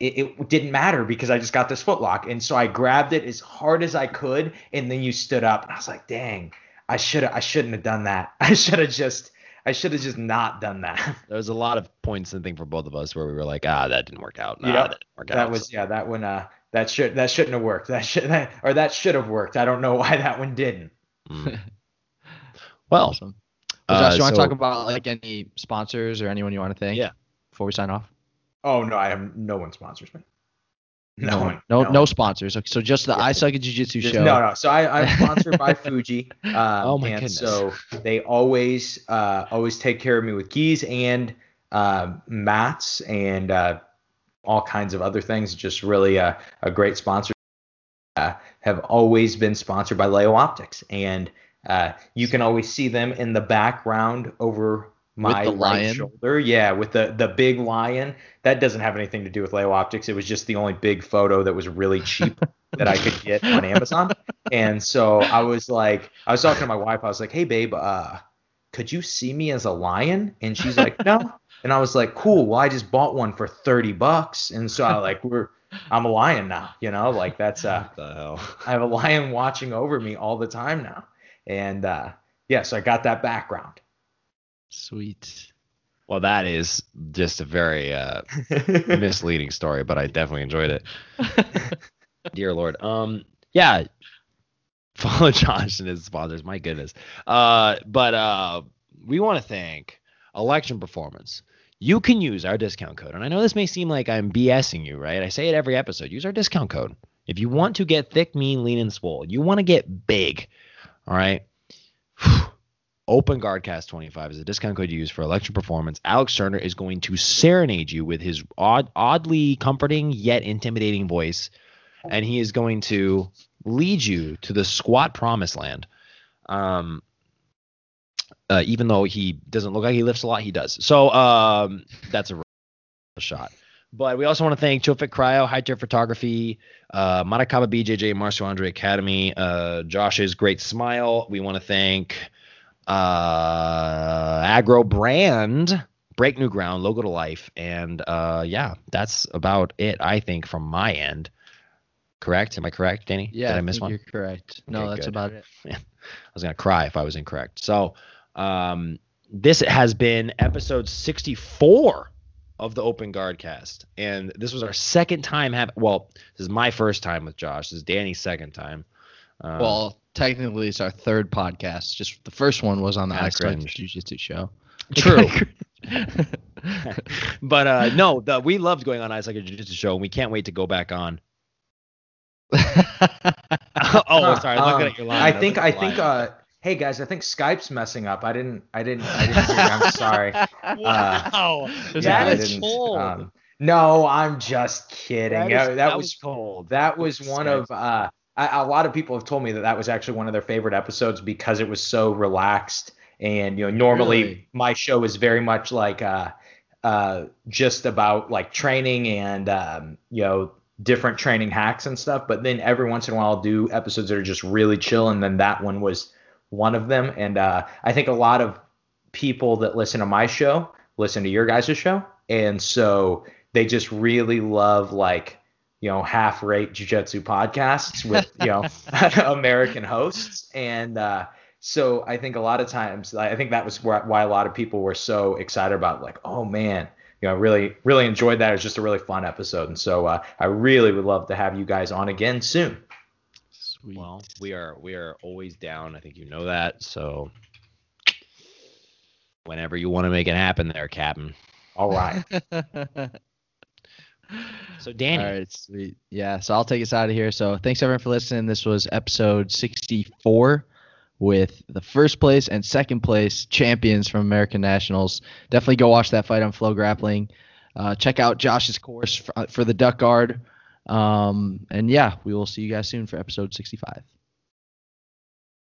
Speaker 2: it, it didn't matter because I just got this footlock. And so I grabbed it as hard as I could and then you stood up and I was like, "Dang, I should I shouldn't have done that. I should have just I should have just not done that."
Speaker 1: There was a lot of points I think for both of us where we were like, ah, that didn't work out. Nah,
Speaker 2: Yeah.
Speaker 1: that didn't work out.
Speaker 2: that was yeah, that one uh that should that shouldn't have worked. That should that, or that should have worked. I don't know why that one didn't.
Speaker 1: Mm. Well,
Speaker 3: Awesome. Well, Josh,
Speaker 1: uh,
Speaker 3: you want to
Speaker 1: so-
Speaker 3: talk about like any sponsors or anyone you want to thank?
Speaker 1: Yeah.
Speaker 3: Before we sign off.
Speaker 2: Oh no, I have no one sponsors me. No, one.
Speaker 3: No,
Speaker 2: one.
Speaker 3: no sponsors. Okay, so just the
Speaker 2: Yeah.
Speaker 3: I Suck at Jiu Jitsu show.
Speaker 2: No, no. So I, I'm sponsored by Fuji. Um,
Speaker 1: Oh my
Speaker 2: and
Speaker 1: goodness.
Speaker 2: So they always, uh, always take care of me with gis and uh, mats and uh, all kinds of other things. Just really a, a great sponsor. Uh, have always been sponsored by Leo Optics, and uh, you can always see them in the background over my
Speaker 3: the
Speaker 2: right
Speaker 3: lion?
Speaker 2: shoulder. Yeah, with the the big lion. That doesn't have anything to do with Leo Optics. It was just the only big photo that was really cheap. that I could get on Amazon. And so I was like, I was talking to my wife. I was like, hey, babe, uh, could you see me as a lion? And she's like, no. And I was like, cool. Well, I just bought one for 30 bucks. And so I like, we're, I'm a lion now, you know, like that's, uh? I have a lion watching over me all the time now. And, uh, yeah, so I got that background.
Speaker 3: Sweet.
Speaker 1: Well, that is just a very uh, misleading story, but I definitely enjoyed it. Dear Lord. Um, yeah. Follow Josh and his sponsors. My goodness. Uh, but uh, we want to thank Election Performance. You can use our discount code, and I know this may seem like I'm BSing you, right? I say it every episode. Use our discount code if you want to get thick, mean, lean, and swole. You want to get big. All right. Open Guardcast 25 is a discount code you use for election performance. Alex Turner is going to serenade you with his odd, oddly comforting yet intimidating voice, and he is going to lead you to the squat promised land. Um, uh, even though he doesn't look like he lifts a lot, he does. So um, that's a shot. But we also want to thank Chofit Cryo, High Tier Photography, uh, Matakaba BJJ, Marcio Andre Academy, uh, Josh's Great Smile. We want to thank uh, Agro Brand, Break New Ground, Logo to Life, and uh, yeah, that's about it. I think from my end. Correct? Am I correct, Danny?
Speaker 3: Yeah,
Speaker 1: Did I miss
Speaker 3: think
Speaker 1: one?
Speaker 3: You're correct. No, that's
Speaker 1: good.
Speaker 3: about it.
Speaker 1: I was gonna cry if I was incorrect. So, um, this has been episode 64 of the Open Guard Cast, and this was our second time have. Well, this is my first time with Josh. This is Danny's second time. Um,
Speaker 3: well, technically, it's our third podcast. Just the first one was on the
Speaker 1: Kinda
Speaker 3: I Suck
Speaker 1: cringe.
Speaker 3: Jiu-Jitsu show.
Speaker 1: true. but uh, no, the, we loved going on I Suck at Jiu-Jitsu show, and we can't wait to go back on. oh,
Speaker 2: Huh,
Speaker 1: sorry,
Speaker 2: um,
Speaker 1: looking at your line.
Speaker 2: I
Speaker 1: was
Speaker 2: think
Speaker 1: looking
Speaker 2: I think
Speaker 1: line.
Speaker 2: uh hey guys, I think Skype's messing up. I didn't I didn't I didn't hear you. I'm sorry.
Speaker 1: wow,
Speaker 3: Just
Speaker 2: Yeah,
Speaker 1: that
Speaker 3: added
Speaker 1: is cold.
Speaker 2: um, no, I'm just kidding.
Speaker 1: That, is-
Speaker 2: Uh,
Speaker 1: that
Speaker 2: was
Speaker 1: was cold.
Speaker 2: that was one
Speaker 1: Skype.
Speaker 2: of uh I, a lot of people have told me that that was actually one of their favorite episodes because it was so relaxed and you know normally
Speaker 3: Really?
Speaker 2: my show is very much like uh uh just about like training and um you know different training hacks and stuff but then every once in a while I'll do episodes that are just really chill and then that one was one of them and uh I think a lot of people that listen to my show listen to your guys' show and so they just really love like you know half rate jiu-jitsu podcasts with you know american hosts and uh so i think a lot of times i think that was why why a lot of people were so excited about like oh man you know really really enjoyed that it was just a really fun episode and so uh, i really would love to have you guys on again soon
Speaker 3: Sweet.
Speaker 1: Well, we are we are always down. I think you know that. So whenever you want to make it happen, there, Captain.
Speaker 2: all right
Speaker 1: So Danny,
Speaker 3: All right, sweet. Yeah, so I'll take us out of here. So thanks everyone for listening. This was episode 64 with the first place and second place champions from American Nationals. Definitely go watch that fight on Flow Grappling. Uh, check out Josh's course for, for the Duck Guard. Um, and yeah, we will see you guys soon for episode 65.